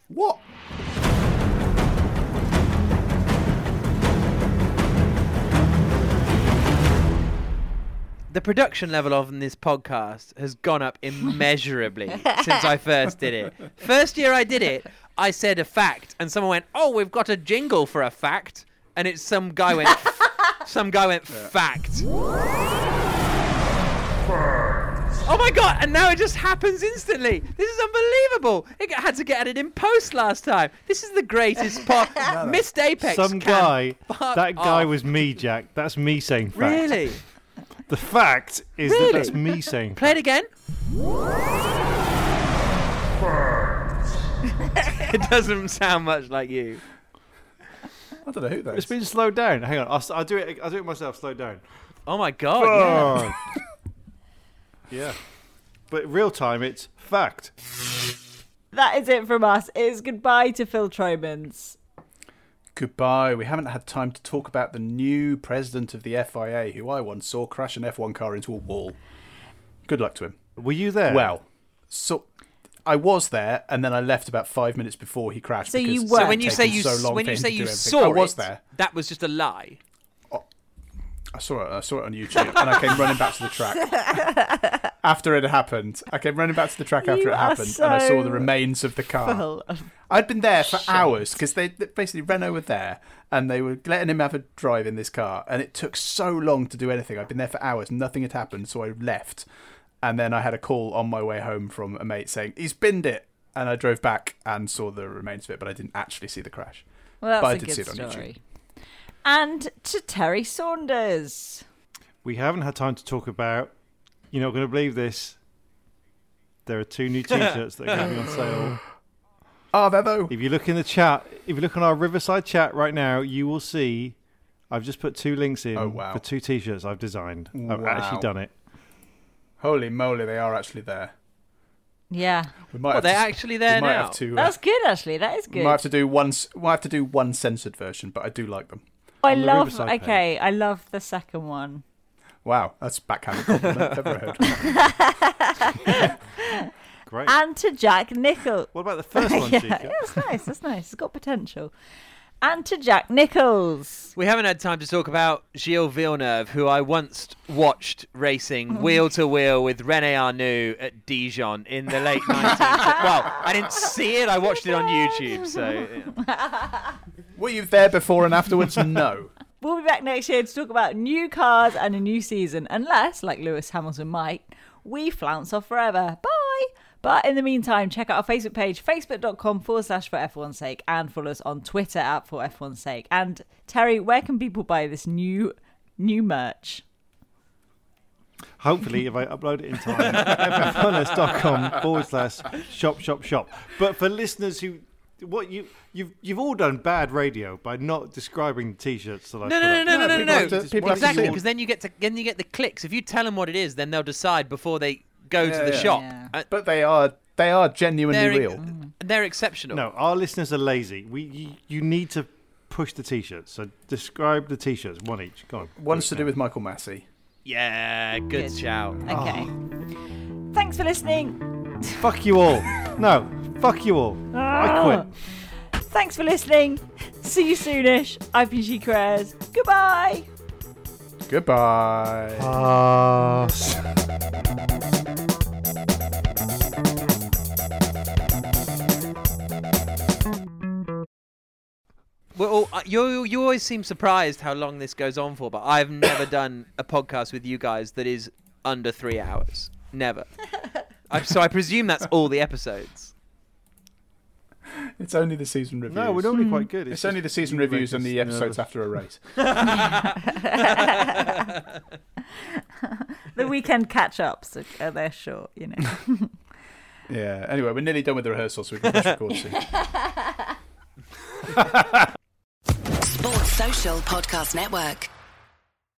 What? The production level of this podcast has gone up immeasurably since I first did it. First year I did it, I said a fact, and someone went, "Oh, we've got a jingle for a fact," and it's some guy went, some guy went fact. Oh my god! And now it just happens instantly. This is unbelievable. It had to get added in post last time. This is the greatest part. Missed Apex. Some can guy. fuck That guy off. was me, Jack. That's me saying fact. really. The fact is Really? that that's me saying Play it again. it doesn't sound much like you. I don't know who that. It's been slowed down. Hang on, I'll, s- I'll do it. I'll do it myself. Slow down. Oh my god. yeah. Yeah, but real time, it's fact. That is it from us. It's goodbye to Phil Tromans. Goodbye. We haven't had time to talk about the new president of the FIA, who I once saw crash an F1 car into a wall. Good luck to him. Were you there? Well, so I was there, and then I left about five minutes before he crashed. So you were- So when you say you so long when you say you saw I was it, there. that was just a lie. I saw it. I saw it on YouTube, and I came running back to the track after it happened. I came running back to the track after You it happened, and I saw the remains of the car. Of I'd been there for hours because they basically Renault were there and they were letting him have a drive in this car, and it took so long to do anything. I'd been there for hours, nothing had happened, so I left, and then I had a call on my way home from a mate saying he's binned it, and I drove back and saw the remains of it, but I didn't actually see the crash. Well, that's But I a did good see it on YouTube. Story. And to Terry Saunders. we haven't had time to talk about. You're not going to believe this. There are two new T-shirts that are going to be on sale. Ah, there though. If you look in the chat, if you look on our Riverside chat right now, you will see. I've just put two links in Oh, wow. for two T-shirts I've designed. I've actually done it. Holy moly, they are actually there. Yeah, We might Well, have they're to, actually we there might now. have to. Uh, that's good. Actually, that is good. we good. might have to do one. We'll have to do one censored version, but I do like them. I love. Riverside Okay, I love the second one. Wow, that's backhanded compliment I've ever heard. Great. And to Jack Nichol. what about the first one, yeah, Chica? yeah, that's nice. That's nice. It's got potential. And to Jack Nicholls. We haven't had time to talk about Gilles Villeneuve, who I once watched racing Oh. wheel to wheel with Rene Arnoux at Dijon in the late 19th. well, I didn't see it. I watched it on YouTube. So yeah. Were you there before and afterwards? no. We'll be back next year to talk about new cars and a new season, unless, like Lewis Hamilton might, we flounce off forever. Bye! But in the meantime, check out our Facebook page, facebook.com forward slash for F1's sake, and follow us on Twitter at for F1's sake. And Terry, where can people buy this new new merch? Hopefully, if I upload it in time, fffunness.com forward slash shop shop shop. But for listeners who, what you you've you've all done bad radio by not describing the t-shirts that I no, put no, up. no, no, no, no, people no. have to- people have to Exactly, because then you get to then you get the clicks. If you tell them what it is, then they'll decide before they go Yeah, to the yeah. shop. Yeah. Uh, But they are they are genuinely they're, real. they're exceptional. No, our listeners are lazy. We you, you need to push the t-shirts. So describe the t-shirts, one each. Go on. One's to do with Michael Masi. Yeah, good, Good. shout. Okay. Thanks for listening. Fuck you all. No, fuck you all. I quit. Thanks for listening. See you soonish. I've been She Cares. Goodbye. Goodbye. Well, uh, you you always seem surprised how long this goes on for, but I've never done a podcast with you guys that is under three hours. Never. I, so I presume that's all the episodes. It's only the season reviews. No, we're normally quite good. It's, only the season reviews make and the episodes nervous. after a race. The weekend catch ups are, are they're short, you know. Yeah. Anyway, we're nearly done with the rehearsal, so we can push record soon. Sports Social Podcast Network.